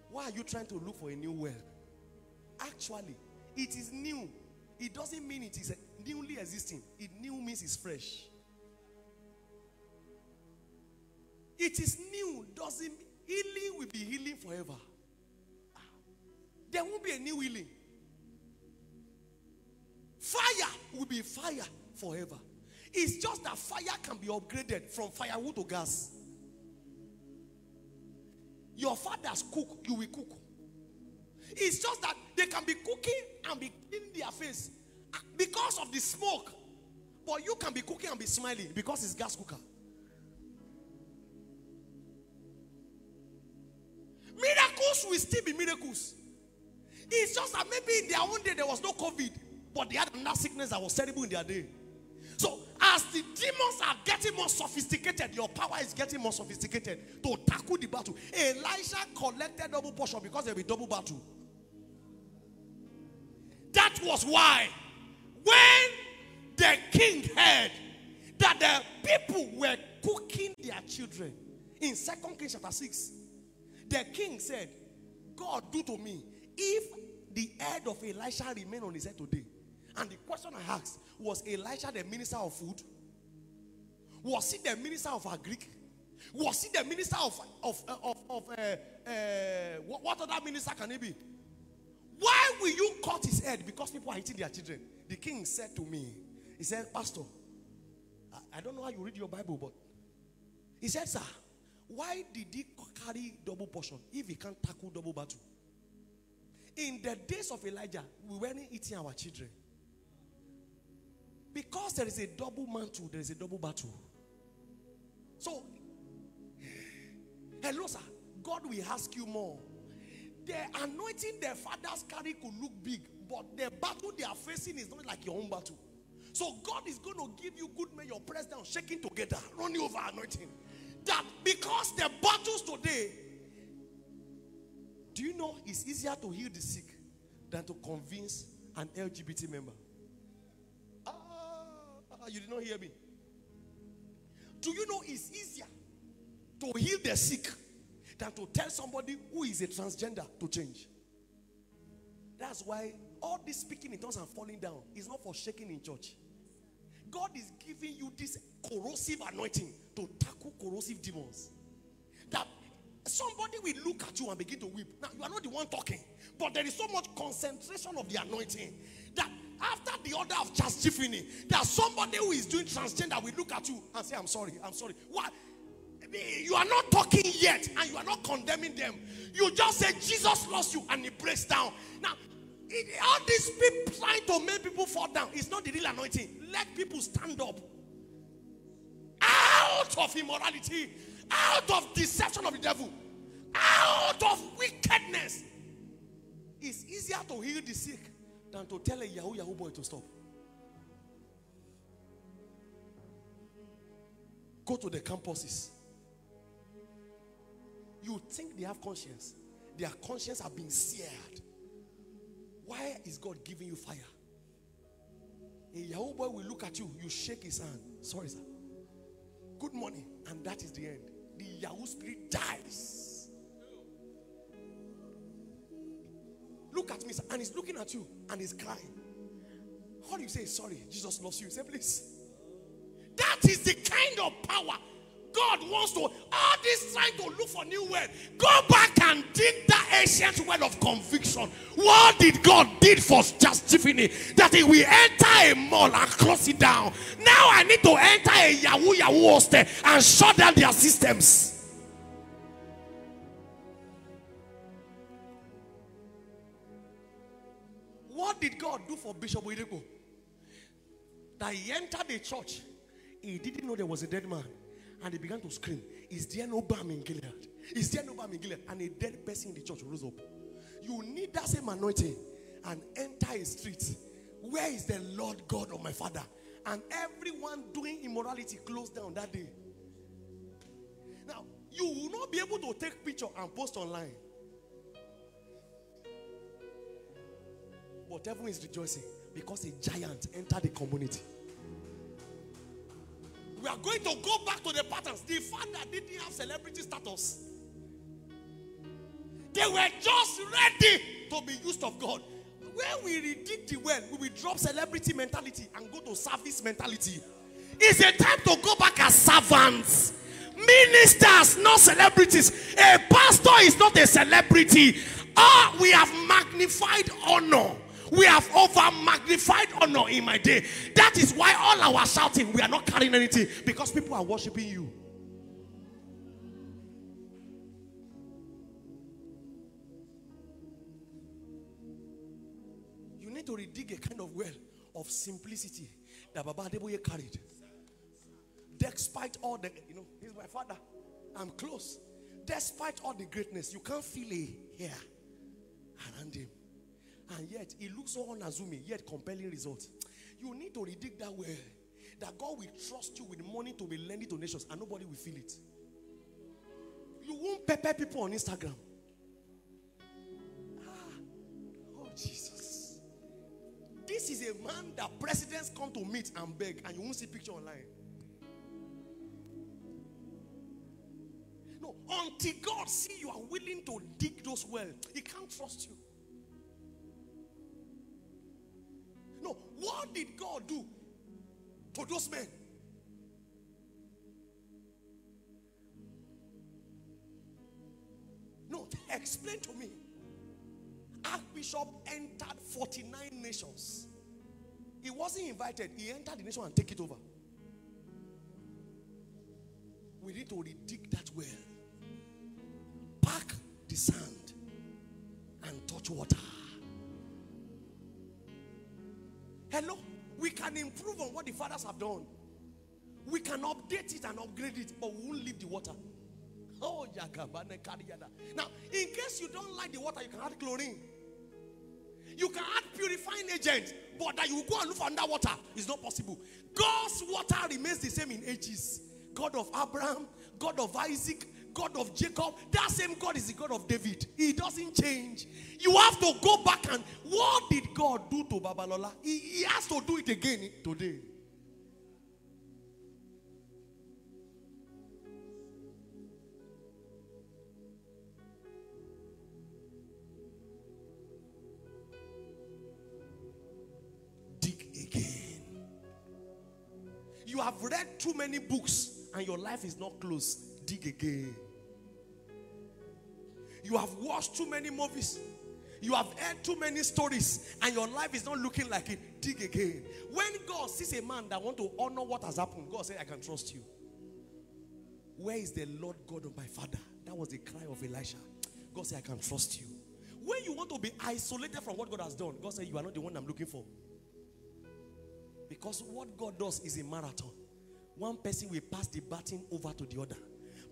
Why are you trying to look for a new well? Actually, it is new. It doesn't mean it is newly existing. It new means it's fresh. It is new doesn't healing will be healing forever. Ah. There won't be a new healing. Fire will be fire forever. It's just that fire can be upgraded from firewood to gas. Your fathers cook, you will cook. It's just that they can be cooking and be in their face because of the smoke. But you can be cooking and be smiling because it's gas cooker. Miracles will still be miracles. It's just that maybe in their own day there was no COVID, but they had another sickness that was terrible in their day. So, as the demons are getting more sophisticated, your power is getting more sophisticated to tackle the battle. Elisha collected double portion because there will be double battle. That was why, when the king heard that the people were cooking their children in Second Kings chapter 6, the king said, God, do to me if the head of Elisha remain on his head today. And the question I asked was Elisha the minister of food? Was he the minister of agric? Was he the minister of of of, of uh, uh, what, other minister can he be? Why will you cut his head? Because people are eating their children. The king said to me, he said, Pastor, I, I don't know how you read your Bible, but he said, Sir, why did he carry double portion if he can't tackle double battle? In the days of Elijah, we weren't eating our children. Because there is a double mantle, there is a double battle. So, hello, sir. God will ask you more. The anointing their fathers carry could look big, but the battle they are facing is not like your own battle. So, God is going to give you good men, your press down, shaking together, running over anointing. That because the battles today, do you know it's easier to heal the sick than to convince an LGBT member? Ah, you did not hear me. Do you know it's easier to heal the sick than to tell somebody who is a transgender to change? That's why all this speaking in tongues and falling down is not for shaking in church. God is giving you this corrosive anointing to tackle corrosive demons. That somebody will look at you and begin to weep. Now, you are not the one talking, but there is so much concentration of the anointing that after the order of Tiffany, that somebody who is doing transgender will look at you and say, I'm sorry, I'm sorry. Why? You are not talking yet and you are not condemning them. You just say, Jesus loves you and he breaks down. Now, all these people trying to make people fall down is not the real anointing. Let people stand up out of immorality, out of deception of the devil, out of wickedness. It's easier to heal the sick than to tell a Yahoo Yahoo boy to stop. Go to the campuses. You think they have conscience. Their conscience have been seared. Why is God giving you fire? A Yahoo boy will look at you, you shake his hand. Sorry, sir. Good morning. And that is the end. The Yahoo spirit dies. Look at me. And he's looking at you and he's crying. How do you say sorry? Jesus loves you. Say, please. That is the kind of power God wants to. All this trying to look for new well. Go back and dig that ancient well of conviction. What did God did for Tiffany? That he will enter a mall and close it down. Now I need to enter a Yahoo Yahoo hostel and shut down their systems. Do for Bishop Oyedepo? That he entered the church. He didn't know there was a dead man. And he began to scream, Is there no balm in Gilead? Is there no balm in Gilead? And a dead person in the church rose up. You need that same anointing and enter a street. Where is the Lord God of my father? And everyone doing immorality closed down that day. Now, you will not be able to take picture and post online. But is rejoicing because a giant entered the community. We are going to go back to the patterns. The father didn't have celebrity status. They were just ready to be used of God. When we redeem the well, we will drop celebrity mentality and go to service mentality. It's a time to go back as servants. Ministers, not celebrities. A pastor is not a celebrity. Ah, we have magnified honor. We have over magnified honor in my day. That is why all our shouting, we are not carrying anything because people are worshiping you. You need to redig a kind of well of simplicity that Baba Adeboye carried. Despite all the, you know, he's my father. I'm close. Despite all the greatness, you can't feel a hair around him. And yet, it looks so unassuming, yet compelling results. You need to redig that well. That God will trust you with money to be lending to nations and nobody will feel it. You won't pepper people on Instagram. Ah, oh, Jesus. This is a man that presidents come to meet and beg, and you won't see picture online. No, until God see you are willing to dig those wells, He can't trust you. What did God do to those men? No, explain to me. Archbishop entered 49 nations. He wasn't invited, he entered the nation and take it over. We need to redig that well. Pack the sand and touch water. Can improve on what the fathers have done. We can update it and upgrade it, but we won't leave the water. Oh, Now, in case you don't like the water, you can add chlorine. You can add purifying agent, but that you go and look for underwater is not possible. God's water remains the same in ages. God of Abraham, God of Isaac, God of Jacob. That same God is the God of David. He doesn't change. You have to go back and what did God do to Babalola? He, he has to do it again today. Dig again. You have read too many books and your life is not close dig again. You have watched too many movies. You have heard too many stories and your life is not looking like it. Dig again. When God sees a man that want to honor what has happened, God said, I can trust you. Where is the Lord God of my father? That was the cry of Elisha. God said, I can trust you. When you want to be isolated from what God has done, God said, You are not the one I'm looking for. Because what God does is a marathon. One person will pass the baton over to the other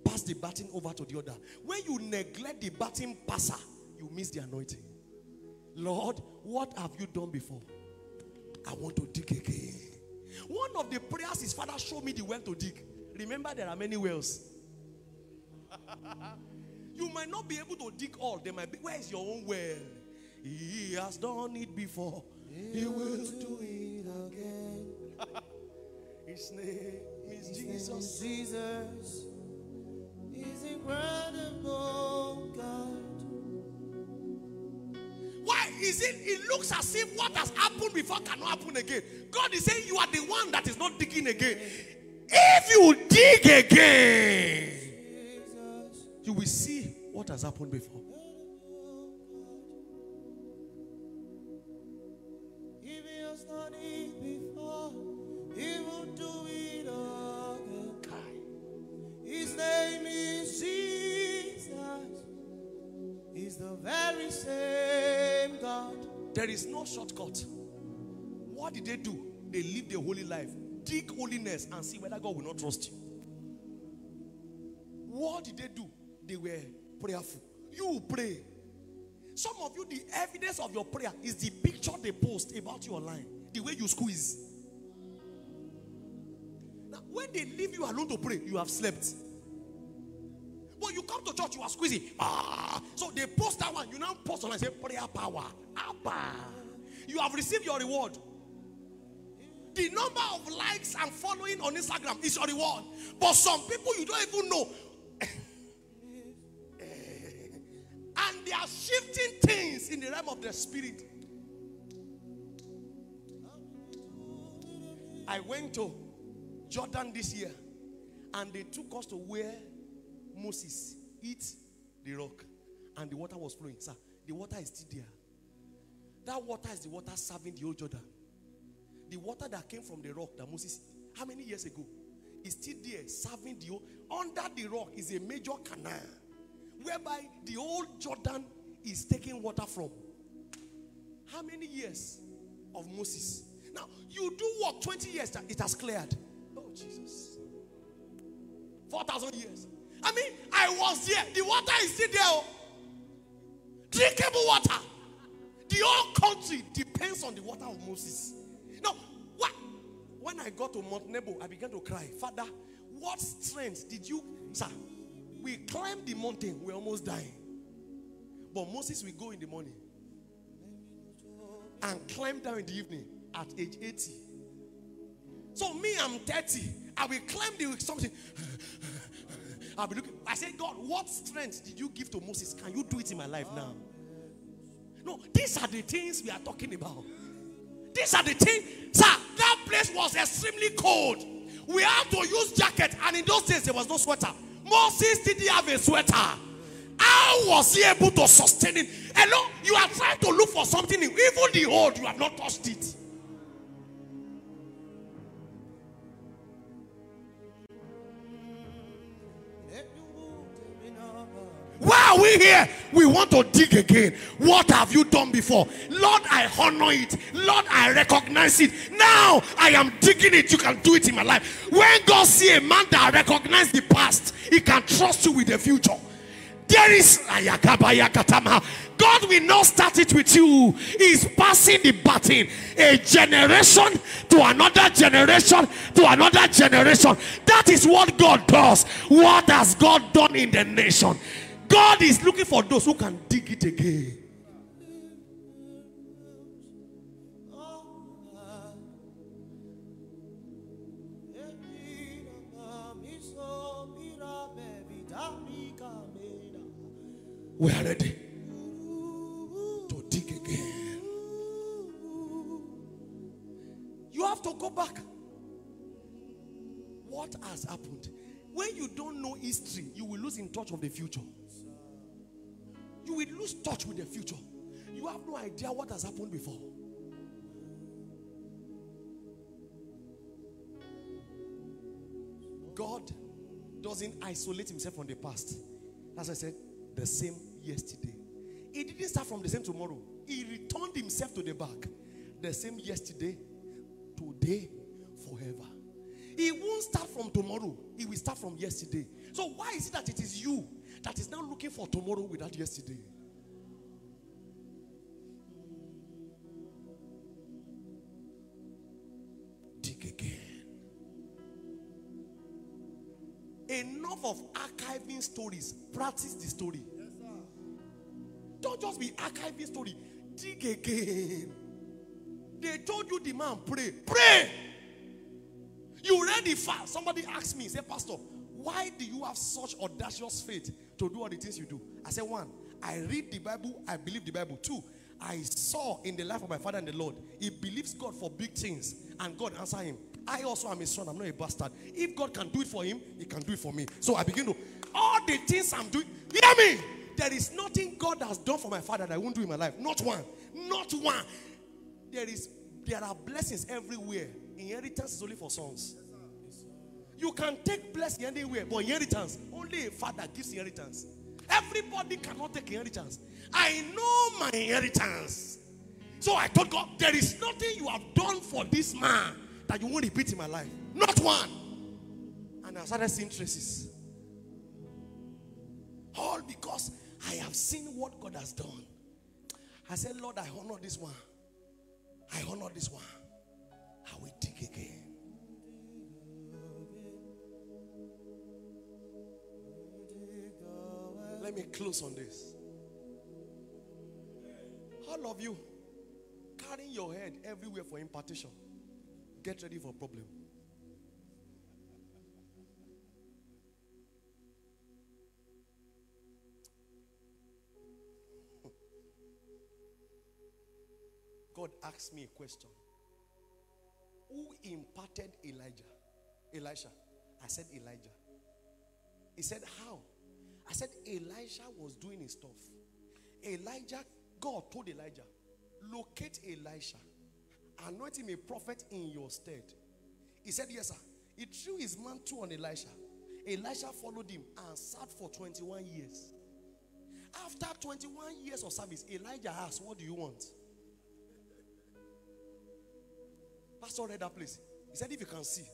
pass the baton over to the other. When you neglect the baton passer, you miss the anointing. Lord, what have you done before? I want to dig again. One of the prayers is, Father, show me the well to dig. Remember, there are many wells. you might not be able to dig all. There might be, where is your own well? He has done it before. He, he will do it again. His name is His Jesus. Name is Jesus incredible God. Why is it? It looks as if what has happened before cannot happen again. God is saying you are the one that is not digging again. If you dig again, you will see what has happened before. There is no shortcut. What did they do? They live a holy life. Dig holiness and see whether God will not trust you. What did they do? They were prayerful. You pray. Some of you, the evidence of your prayer is the picture they post about you online, the way you squeeze. Now, when they leave you alone to pray, you have slept. You come to church, you are squeezing. Ah, so they post that one. You now post online, say prayer power. Abba. You have received your reward. The number of likes and following on Instagram is your reward. But some people you don't even know. and they are shifting things in the realm of the spirit. I went to Jordan this year and they took us to where Moses eat the rock and the water was flowing. Sir, the water is still there. That water is the water serving the old Jordan. The water that came from the rock that Moses, how many years ago, is still there serving the old. Under the rock is a major canal whereby the old Jordan is taking water from. How many years of Moses? Now, you do work 20 years, it has cleared. Oh, Jesus. 4,000 years. I mean, I was there. The water is still there. oh. Drinkable water. The whole country depends on the water of Moses. Now, what? When I got to Mount Nebo, I began to cry. Father, what strength did you, sir? We climbed the mountain, we're almost dying. But Moses will go in the morning and climb down in the evening at age 80. So me, I'm 30. I will climb the something. I'll be looking. I said, God, what strength did you give to Moses? Can you do it in my life now? No, these are the things we are talking about. These are the things, sir. That place was extremely cold. We had to use jacket, and in those days there was no sweater. Moses didn't have a sweater. How was he able to sustain it? Hello, you are trying to look for something. Even the old, you have not touched it. We here? We want to dig again. What have you done before? Lord, I honor it. Lord, I recognize it. Now I am digging it. You can do it in my life. When God see a man that recognize the past, he can trust you with the future. There is God will not start it with you. He's passing the baton. A generation to another generation to another generation. That is what God does. What has God done in the nation? God is looking for those who can dig it again. We are ready to dig again. You have to go back. What has happened? When you don't know history, you will lose in touch of the future. You will lose touch with the future. You have no idea what has happened before. God doesn't isolate himself from the past. As I said, the same yesterday. He didn't start from the same tomorrow. He returned himself to the back. The same yesterday, today, forever. He won't start from tomorrow. He will start from yesterday. So why is it that it is you that is now looking for tomorrow without yesterday? Dig again. Enough of archiving stories. Practice the story. Don't just be archiving story. Dig again. They told you the man pray. Pray. You read the fast. Somebody asked me, say, Pastor, why do you have such audacious faith to do all the things you do? I said, one, I read the Bible, I believe the Bible. Two, I saw in the life of my father and the Lord, he believes God for big things, and God answer him. I also am a son. I'm not a bastard. If God can do it for him, he can do it for me. So I begin to, all the things I'm doing, hear me. There is nothing God has done for my father that I won't do in my life. Not one. Not one. There is, there are blessings everywhere. Inheritance is only for sons. You can take blessing anywhere, but inheritance, only a father gives inheritance. Everybody cannot take inheritance. I know my inheritance. So I told God, there is nothing you have done for this man that you won't repeat in my life. Not one. And I started seeing traces. All because I have seen what God has done. I said, Lord, I honor this one. I honor this one. I will dig again. Close on this. All of you carrying your head everywhere for impartation. Get ready for a problem. God asked me a question. Who imparted Elijah? Elisha. I said Elijah. He said, How? I said, Elijah was doing his stuff. Elijah, God told Elijah, locate Elisha, anoint him a prophet in your stead. He said, Yes, sir. He threw his mantle on Elisha. Elisha followed him and sat for 21 years. After 21 years of service, Elijah asked, What do you want? Pastor read that place. He said, If you can see.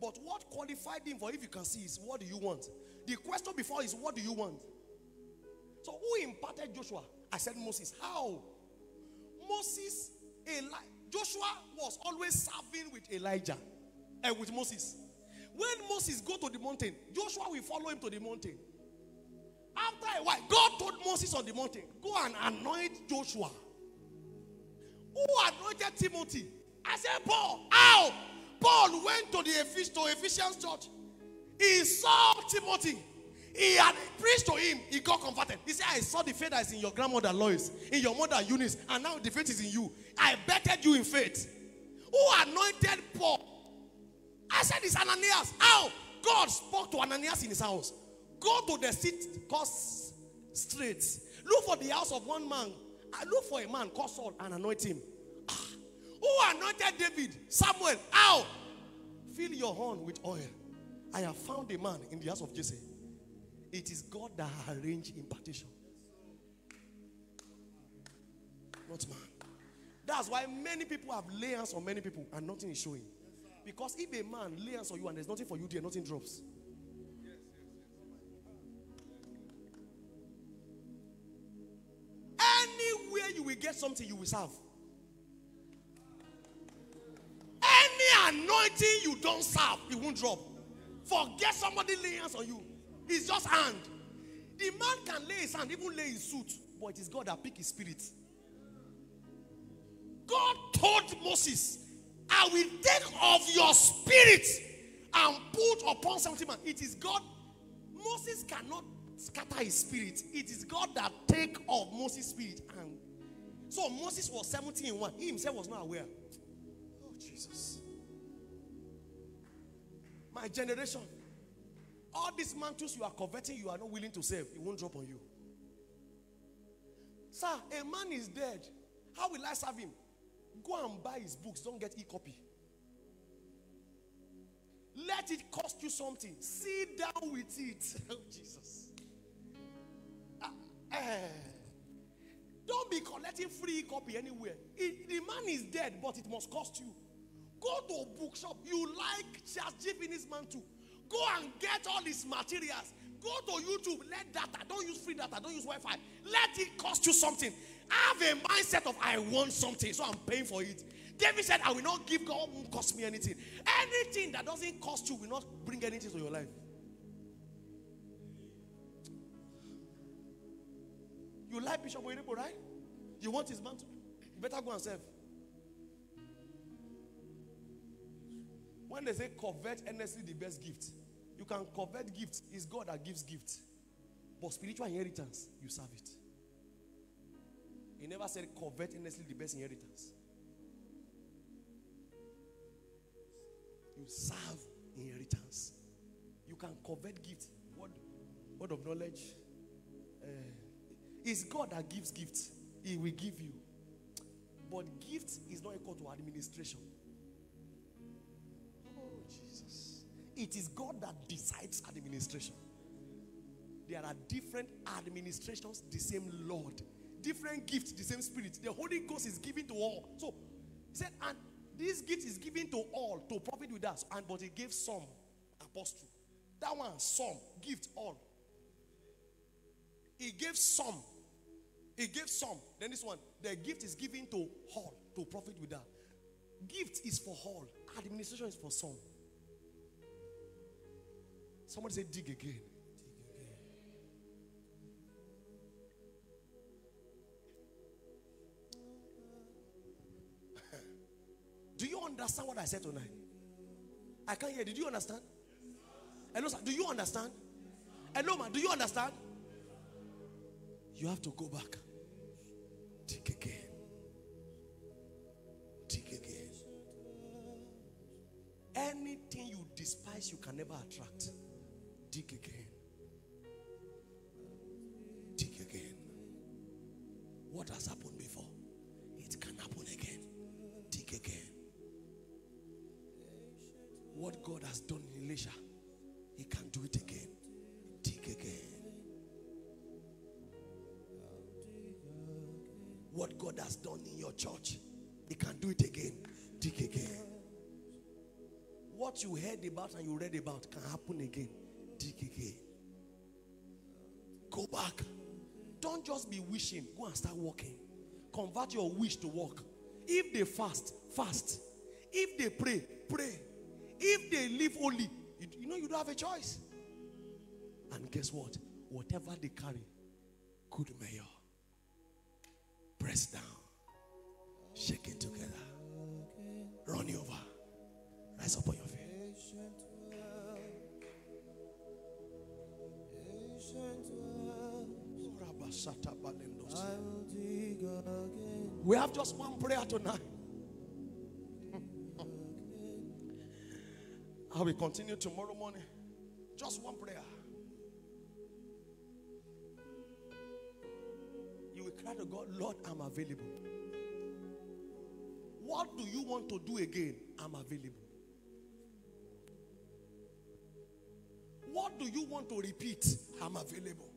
But what qualified him for if you can see is, What do you want? The question before is, What do you want? So, who imparted Joshua? I said, Moses. How? Moses, Eli- Joshua was always serving with Elijah and with Moses. When Moses go to the mountain, Joshua will follow him to the mountain. After a while, God told Moses on the mountain, go and anoint Joshua. Who anointed Timothy? I said, Paul. How? Paul went to the Ephes- to Ephesians church. He saw Timothy. He had preached to him. He got converted. He said, I saw the faith that is in your grandmother Lois, in your mother Eunice, and now the faith is in you. I bettered you in faith. Who anointed Paul? I said, It's Ananias. How? God spoke to Ananias in his house. Go to the seat called straight. Look for the house of one man. I Look for a man called Saul and anoint him. Ah. Who anointed David? Samuel. How? Fill your horn with oil. I have found a man in the house of Jesse. It is God that arranged impartation. Not man. That's why many people have lay hands on many people and nothing is showing. Because if a man lay hands on you and there's nothing for you there, nothing drops. Anywhere you will get something, you will serve. Any anointing you don't serve, it won't drop. Forget somebody lay hands on you. It's just hand. The man can lay his hand, even lay his suit, but it is God that pick his spirit. God told Moses, I will take of your spirit and put upon 70 man. It is God. Moses cannot scatter his spirit. It is God that take of Moses' spirit. And so Moses was 70 in one. He himself was not aware. Oh, Jesus. My generation. All these mantles you are coveting, you are not willing to save. It won't drop on you. Sir, a man is dead. How will I serve him? Go and buy his books. Don't get e-copy. Let it cost you something. Sit down with it. Oh, Jesus. Ah, eh. Don't be collecting free copy anywhere. It- the man is dead, but it must cost you. Go to a bookshop. You like Charles. Finney's man too. Go and get all his materials. Go to YouTube. Let data. Don't use free data. Don't use Wi-Fi. Let it cost you something. Have a mindset of I want something, so I'm paying for it. David said, I will not give God won't cost me anything. Anything that doesn't cost you will not bring anything to your life. You like Bishop Oyedepo, right? You want his mantle? You better go and serve. When they say covet earnestly the best gift, you can covet gifts. It's God that gives gifts. But spiritual inheritance, you serve it. He never said covet earnestly the best inheritance. You serve inheritance. You can covet gifts. Word, word of knowledge. Uh, it's God that gives gifts. He will give you. But gift is not equal to administration. It is God that decides administration. There are different administrations, the same Lord. Different gifts, the same spirit. The Holy Ghost is given to all. So, he said, and this gift is given to all to profit with us. And but he gave some apostle. That one, some, gift all. He gave some. He gave some. Then this one, the gift is given to all to profit with that. Gift is for all. Administration is for some. Somebody say dig again. Do you understand what I said tonight? I can't hear. Did you understand? Hello, sir. Do you understand? Hello, man. Do you understand? You have to go back. Dig again. Think again. Anything you despise, you can never attract. Dig again. Dig again. What has happened before? It can happen again. Dig again. What God has done in Ilesha, He can do it again. Dig again. What God has done in your church, He can do it again. Dig again. What you heard about and you read about can happen again. Go back. Don't just be wishing. Go and start walking. Convert your wish to work. If they fast, fast. If they pray, pray. If they live only, you, you know you don't have a choice. And guess what? Whatever they carry, good mayor. Press down. Shake it together. Run over. Rise up on your feet. We have just one prayer tonight. I will continue tomorrow morning. Just one prayer. You will cry to God, Lord, I'm available. What do you want to do again? I'm available. What do you want to repeat? I'm available.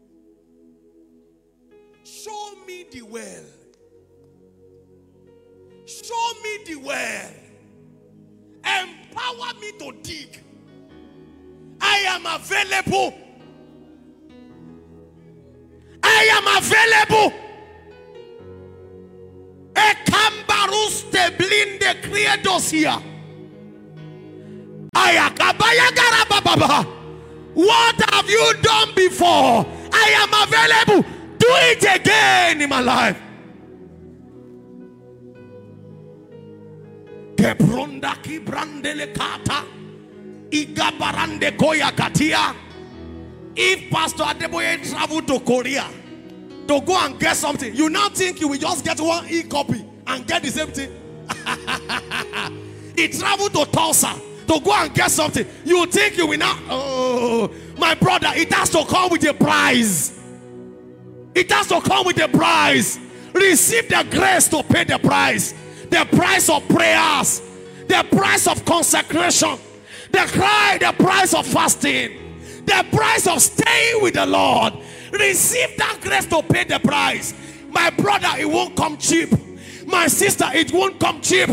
Show me the well. Show me the well. Empower me to dig. I am available. I am available. Ekambarus te blinde credos here. Ayakabaya garababa. What have you done before? I am available. Do it again in my life. Kebrunda ki brandele kata. Igabarande koya katia. If Pastor Adeboye traveled to Korea to go and get something, you now think you will just get one e copy and get the same thing. he traveled to Tulsa to go and get something. You think you will not? Oh, my brother, it has to come with a price. It has to come with a price. Receive the grace to pay the price. The price of prayers, the price of consecration, the cry, the price of fasting, the price of staying with the Lord. Receive that grace to pay the price. My brother, it won't come cheap. My sister, it won't come cheap.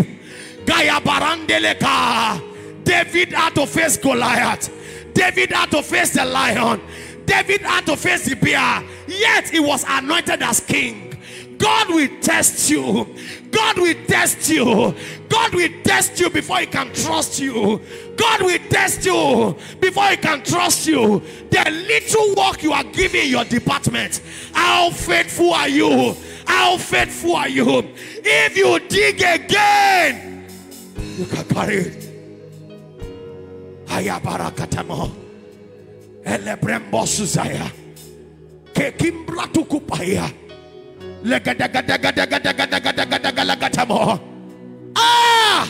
Gaya Barandeleka. David had to face Goliath. David had to face the lion. David had to face the bear. Yet he was anointed as king. God will test you. God will test you. God will test you before he can trust you. God will test you before he can trust you. The little work you are giving your department, how faithful are you? How faithful are you? If you dig again, you can carry it. Ayabarakatamo. elebrembosu zaya kekimbla tukupaya legadagadagadagadagadagadagadagatamo ah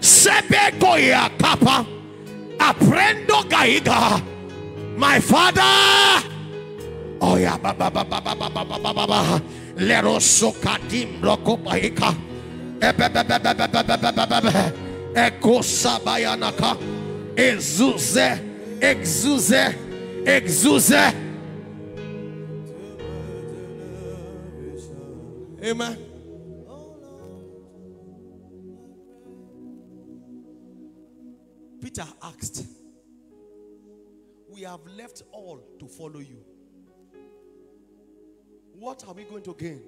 sebegoya capa aprendo gaiga my father oh yeah ba ba ba ba ba ba ba ba ba ba ba leroso kadim. Exuze. Amen. Peter asked, We have left all to follow you. What are we going to gain?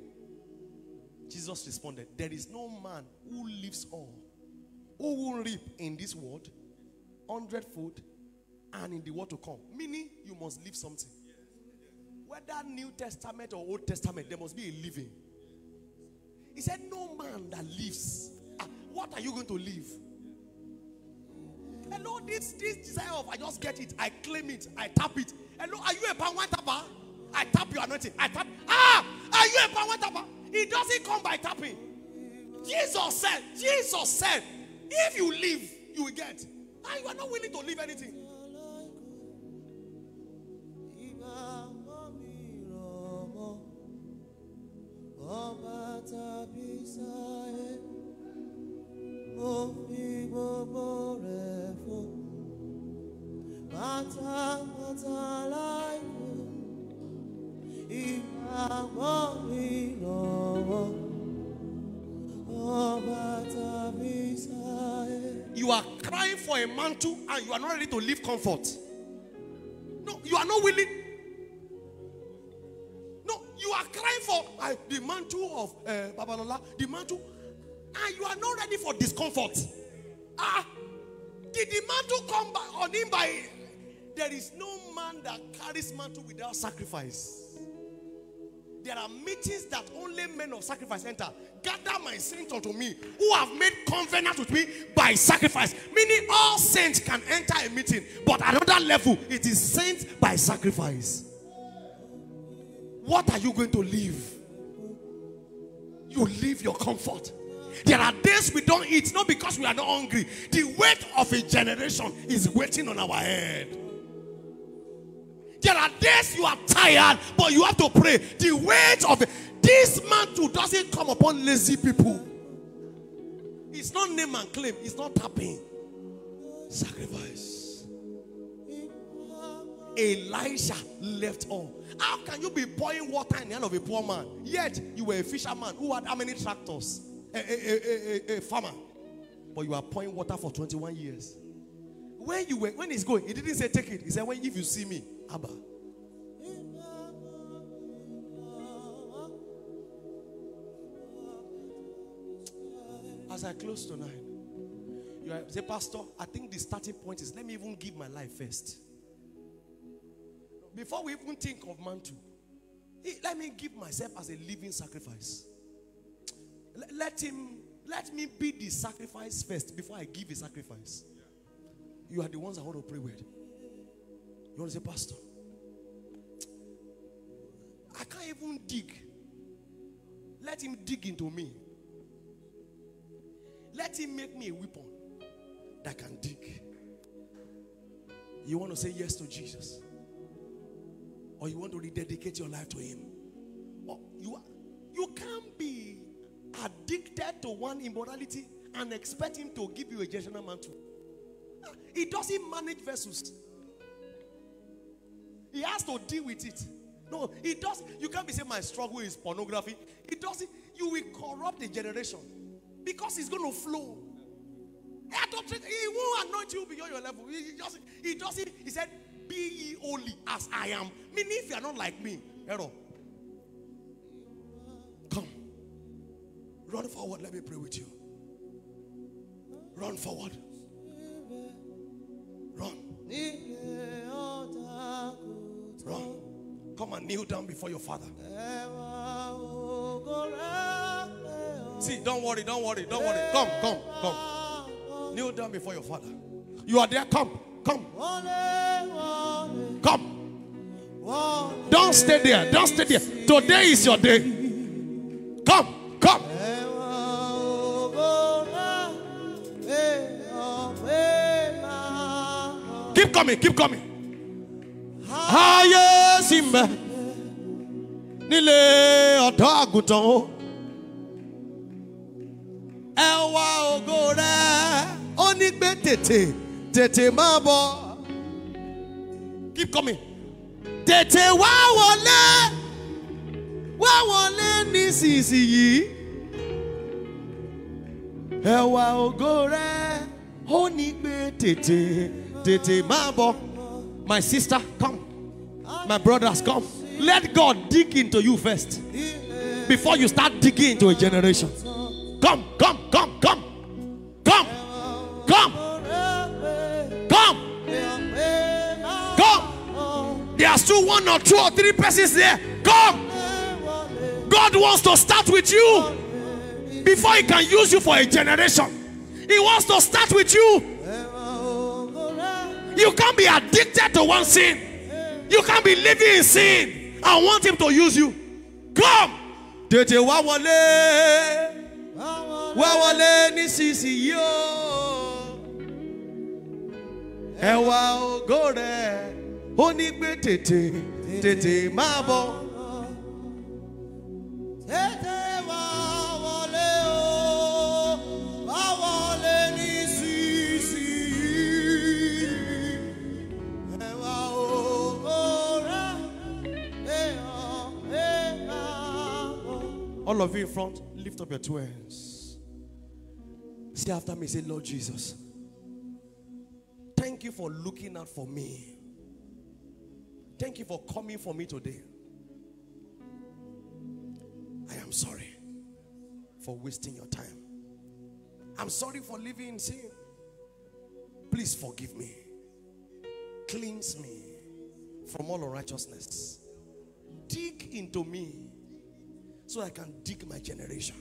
Jesus responded, There is no man who leaves all, who will reap in this world hundredfold and in the world to come. Meaning, you must leave something. Whether New Testament or Old Testament, there must be a living. He said, No man that lives. Ah, what are you going to leave? Hello, this this desire of I just get it, I claim it, I tap it. Hello, are you a power tapper? I tap your anointing. I tap. Ah, are you a power tapper? It doesn't come by tapping. Jesus said, Jesus said, if you live, you will get. And you are not willing to leave anything. You are crying for a mantle and you are not ready to leave comfort. No, you are not willing. You are crying for uh, the mantle of uh, Babalola, the mantle, and you are not ready for discomfort. Ah, did the mantle come by, on him by? There is no man that carries mantle without sacrifice. There are meetings that only men of sacrifice enter. Gather my saints unto me who have made covenant with me by sacrifice. Meaning all saints can enter a meeting, but another level, it is saints by sacrifice. What are you going to leave? You leave your comfort. There are days we don't eat, not because we are not hungry. The weight of a generation is waiting on our head. There are days you are tired, but you have to pray. The weight of this mantle doesn't come upon lazy people. It's not name and claim, it's not tapping. Sacrifice. Elijah left all. How can you be pouring water in the hand of a poor man? Yet you were a fisherman who had how many tractors? A, a, a, a, farmer. But you are pouring water for 21 years. When you were when he's going, he didn't say take it. He said, When if you see me, Abba. As I close tonight, you say, Pastor, I think the starting point is let me even give my life first. Before we even think of mantle, eh, let me give myself as a living sacrifice. Let him, let me be the sacrifice first before I give a sacrifice. You are the ones I want to pray with. You want to say, Pastor, I can't even dig. Let him dig into me. Let him make me a weapon that can dig. You want to say yes to Jesus? Or you want to rededicate your life to him? Or you, you can't be addicted to one immorality and expect him to give you a generational mantle. He doesn't manage vessels. He has to deal with it. No, he does. You can't be saying my struggle is pornography. It doesn't. You will corrupt the generation because it's going to flow. He won't anoint you beyond your level. He, he just, he doesn't. He said, "Be ye holy as I am." Meaning, if you are not like me, error. Come, run forward. Let me pray with you. Run forward. Run. Run. Come and kneel down before your father. See, don't worry, don't worry, don't worry. Come, come, come. Kneel down before your father. You are there. Come, come, Don't stay there. Don't stay there. Today is your day. Come, come. Keep coming, keep coming. nílé tètè tètè. Keep coming. Tètè wá wọlé wá wọlé nísinsìnyí. ẹ wá ògo rẹ ó ní pé tètè tètè máa bọ̀. My sister, come. My brothers, come. Let God dig into you first before you start digging into a generation. Come, come, come. Come. Come. There are still one or two or three persons there. Come. God wants to start with you before He can use you for a generation. He wants to start with you. You can't be addicted to one sin. You can't be living in sin and want Him to use you. Come. tètè wá wá wọlé nísinsìnyí o ẹ wá ògo rẹ pé tètè tètè bọ̀. Tètè wá wọlé o, wá wọlé. Ẹ wá bọ̀. All of you in front, lift up your two hands. Say after me, say, Lord Jesus, thank you for looking out for me. Thank you for coming for me today. I am sorry for wasting your time. I'm sorry for living in sin. Please forgive me. Cleanse me from all unrighteousness. Dig into me so I can dig my generation.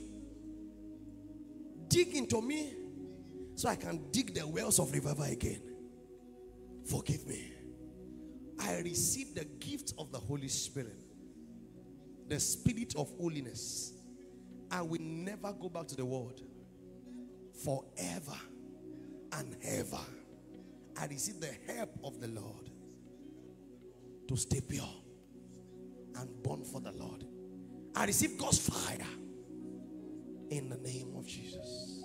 Dig into me so I can dig the wells of revival again. Forgive me. I receive the gift of the Holy Spirit, the spirit of holiness. I will never go back to the world forever and ever. I receive the help of the Lord to stay pure and born for the Lord. I receive God's fire in the name of Jesus.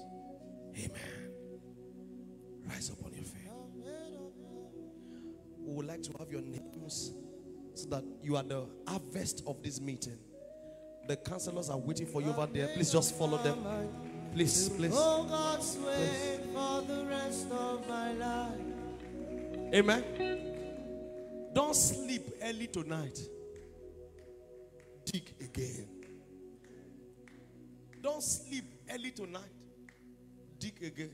Amen. Rise up on your feet. We would like to have your names so that you are the harvest of this meeting. The counselors are waiting for you over there. Please just follow them. Please, please. Oh God's way for the rest of my life. Amen. Don't sleep early tonight. Dig again. Don't sleep early tonight. Dig again.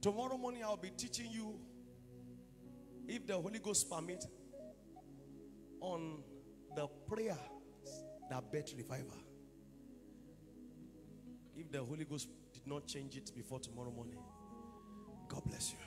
Tomorrow morning I'll be teaching you if the Holy Ghost permit on the prayer that bet revival. If the Holy Ghost did not change it before tomorrow morning, God bless you.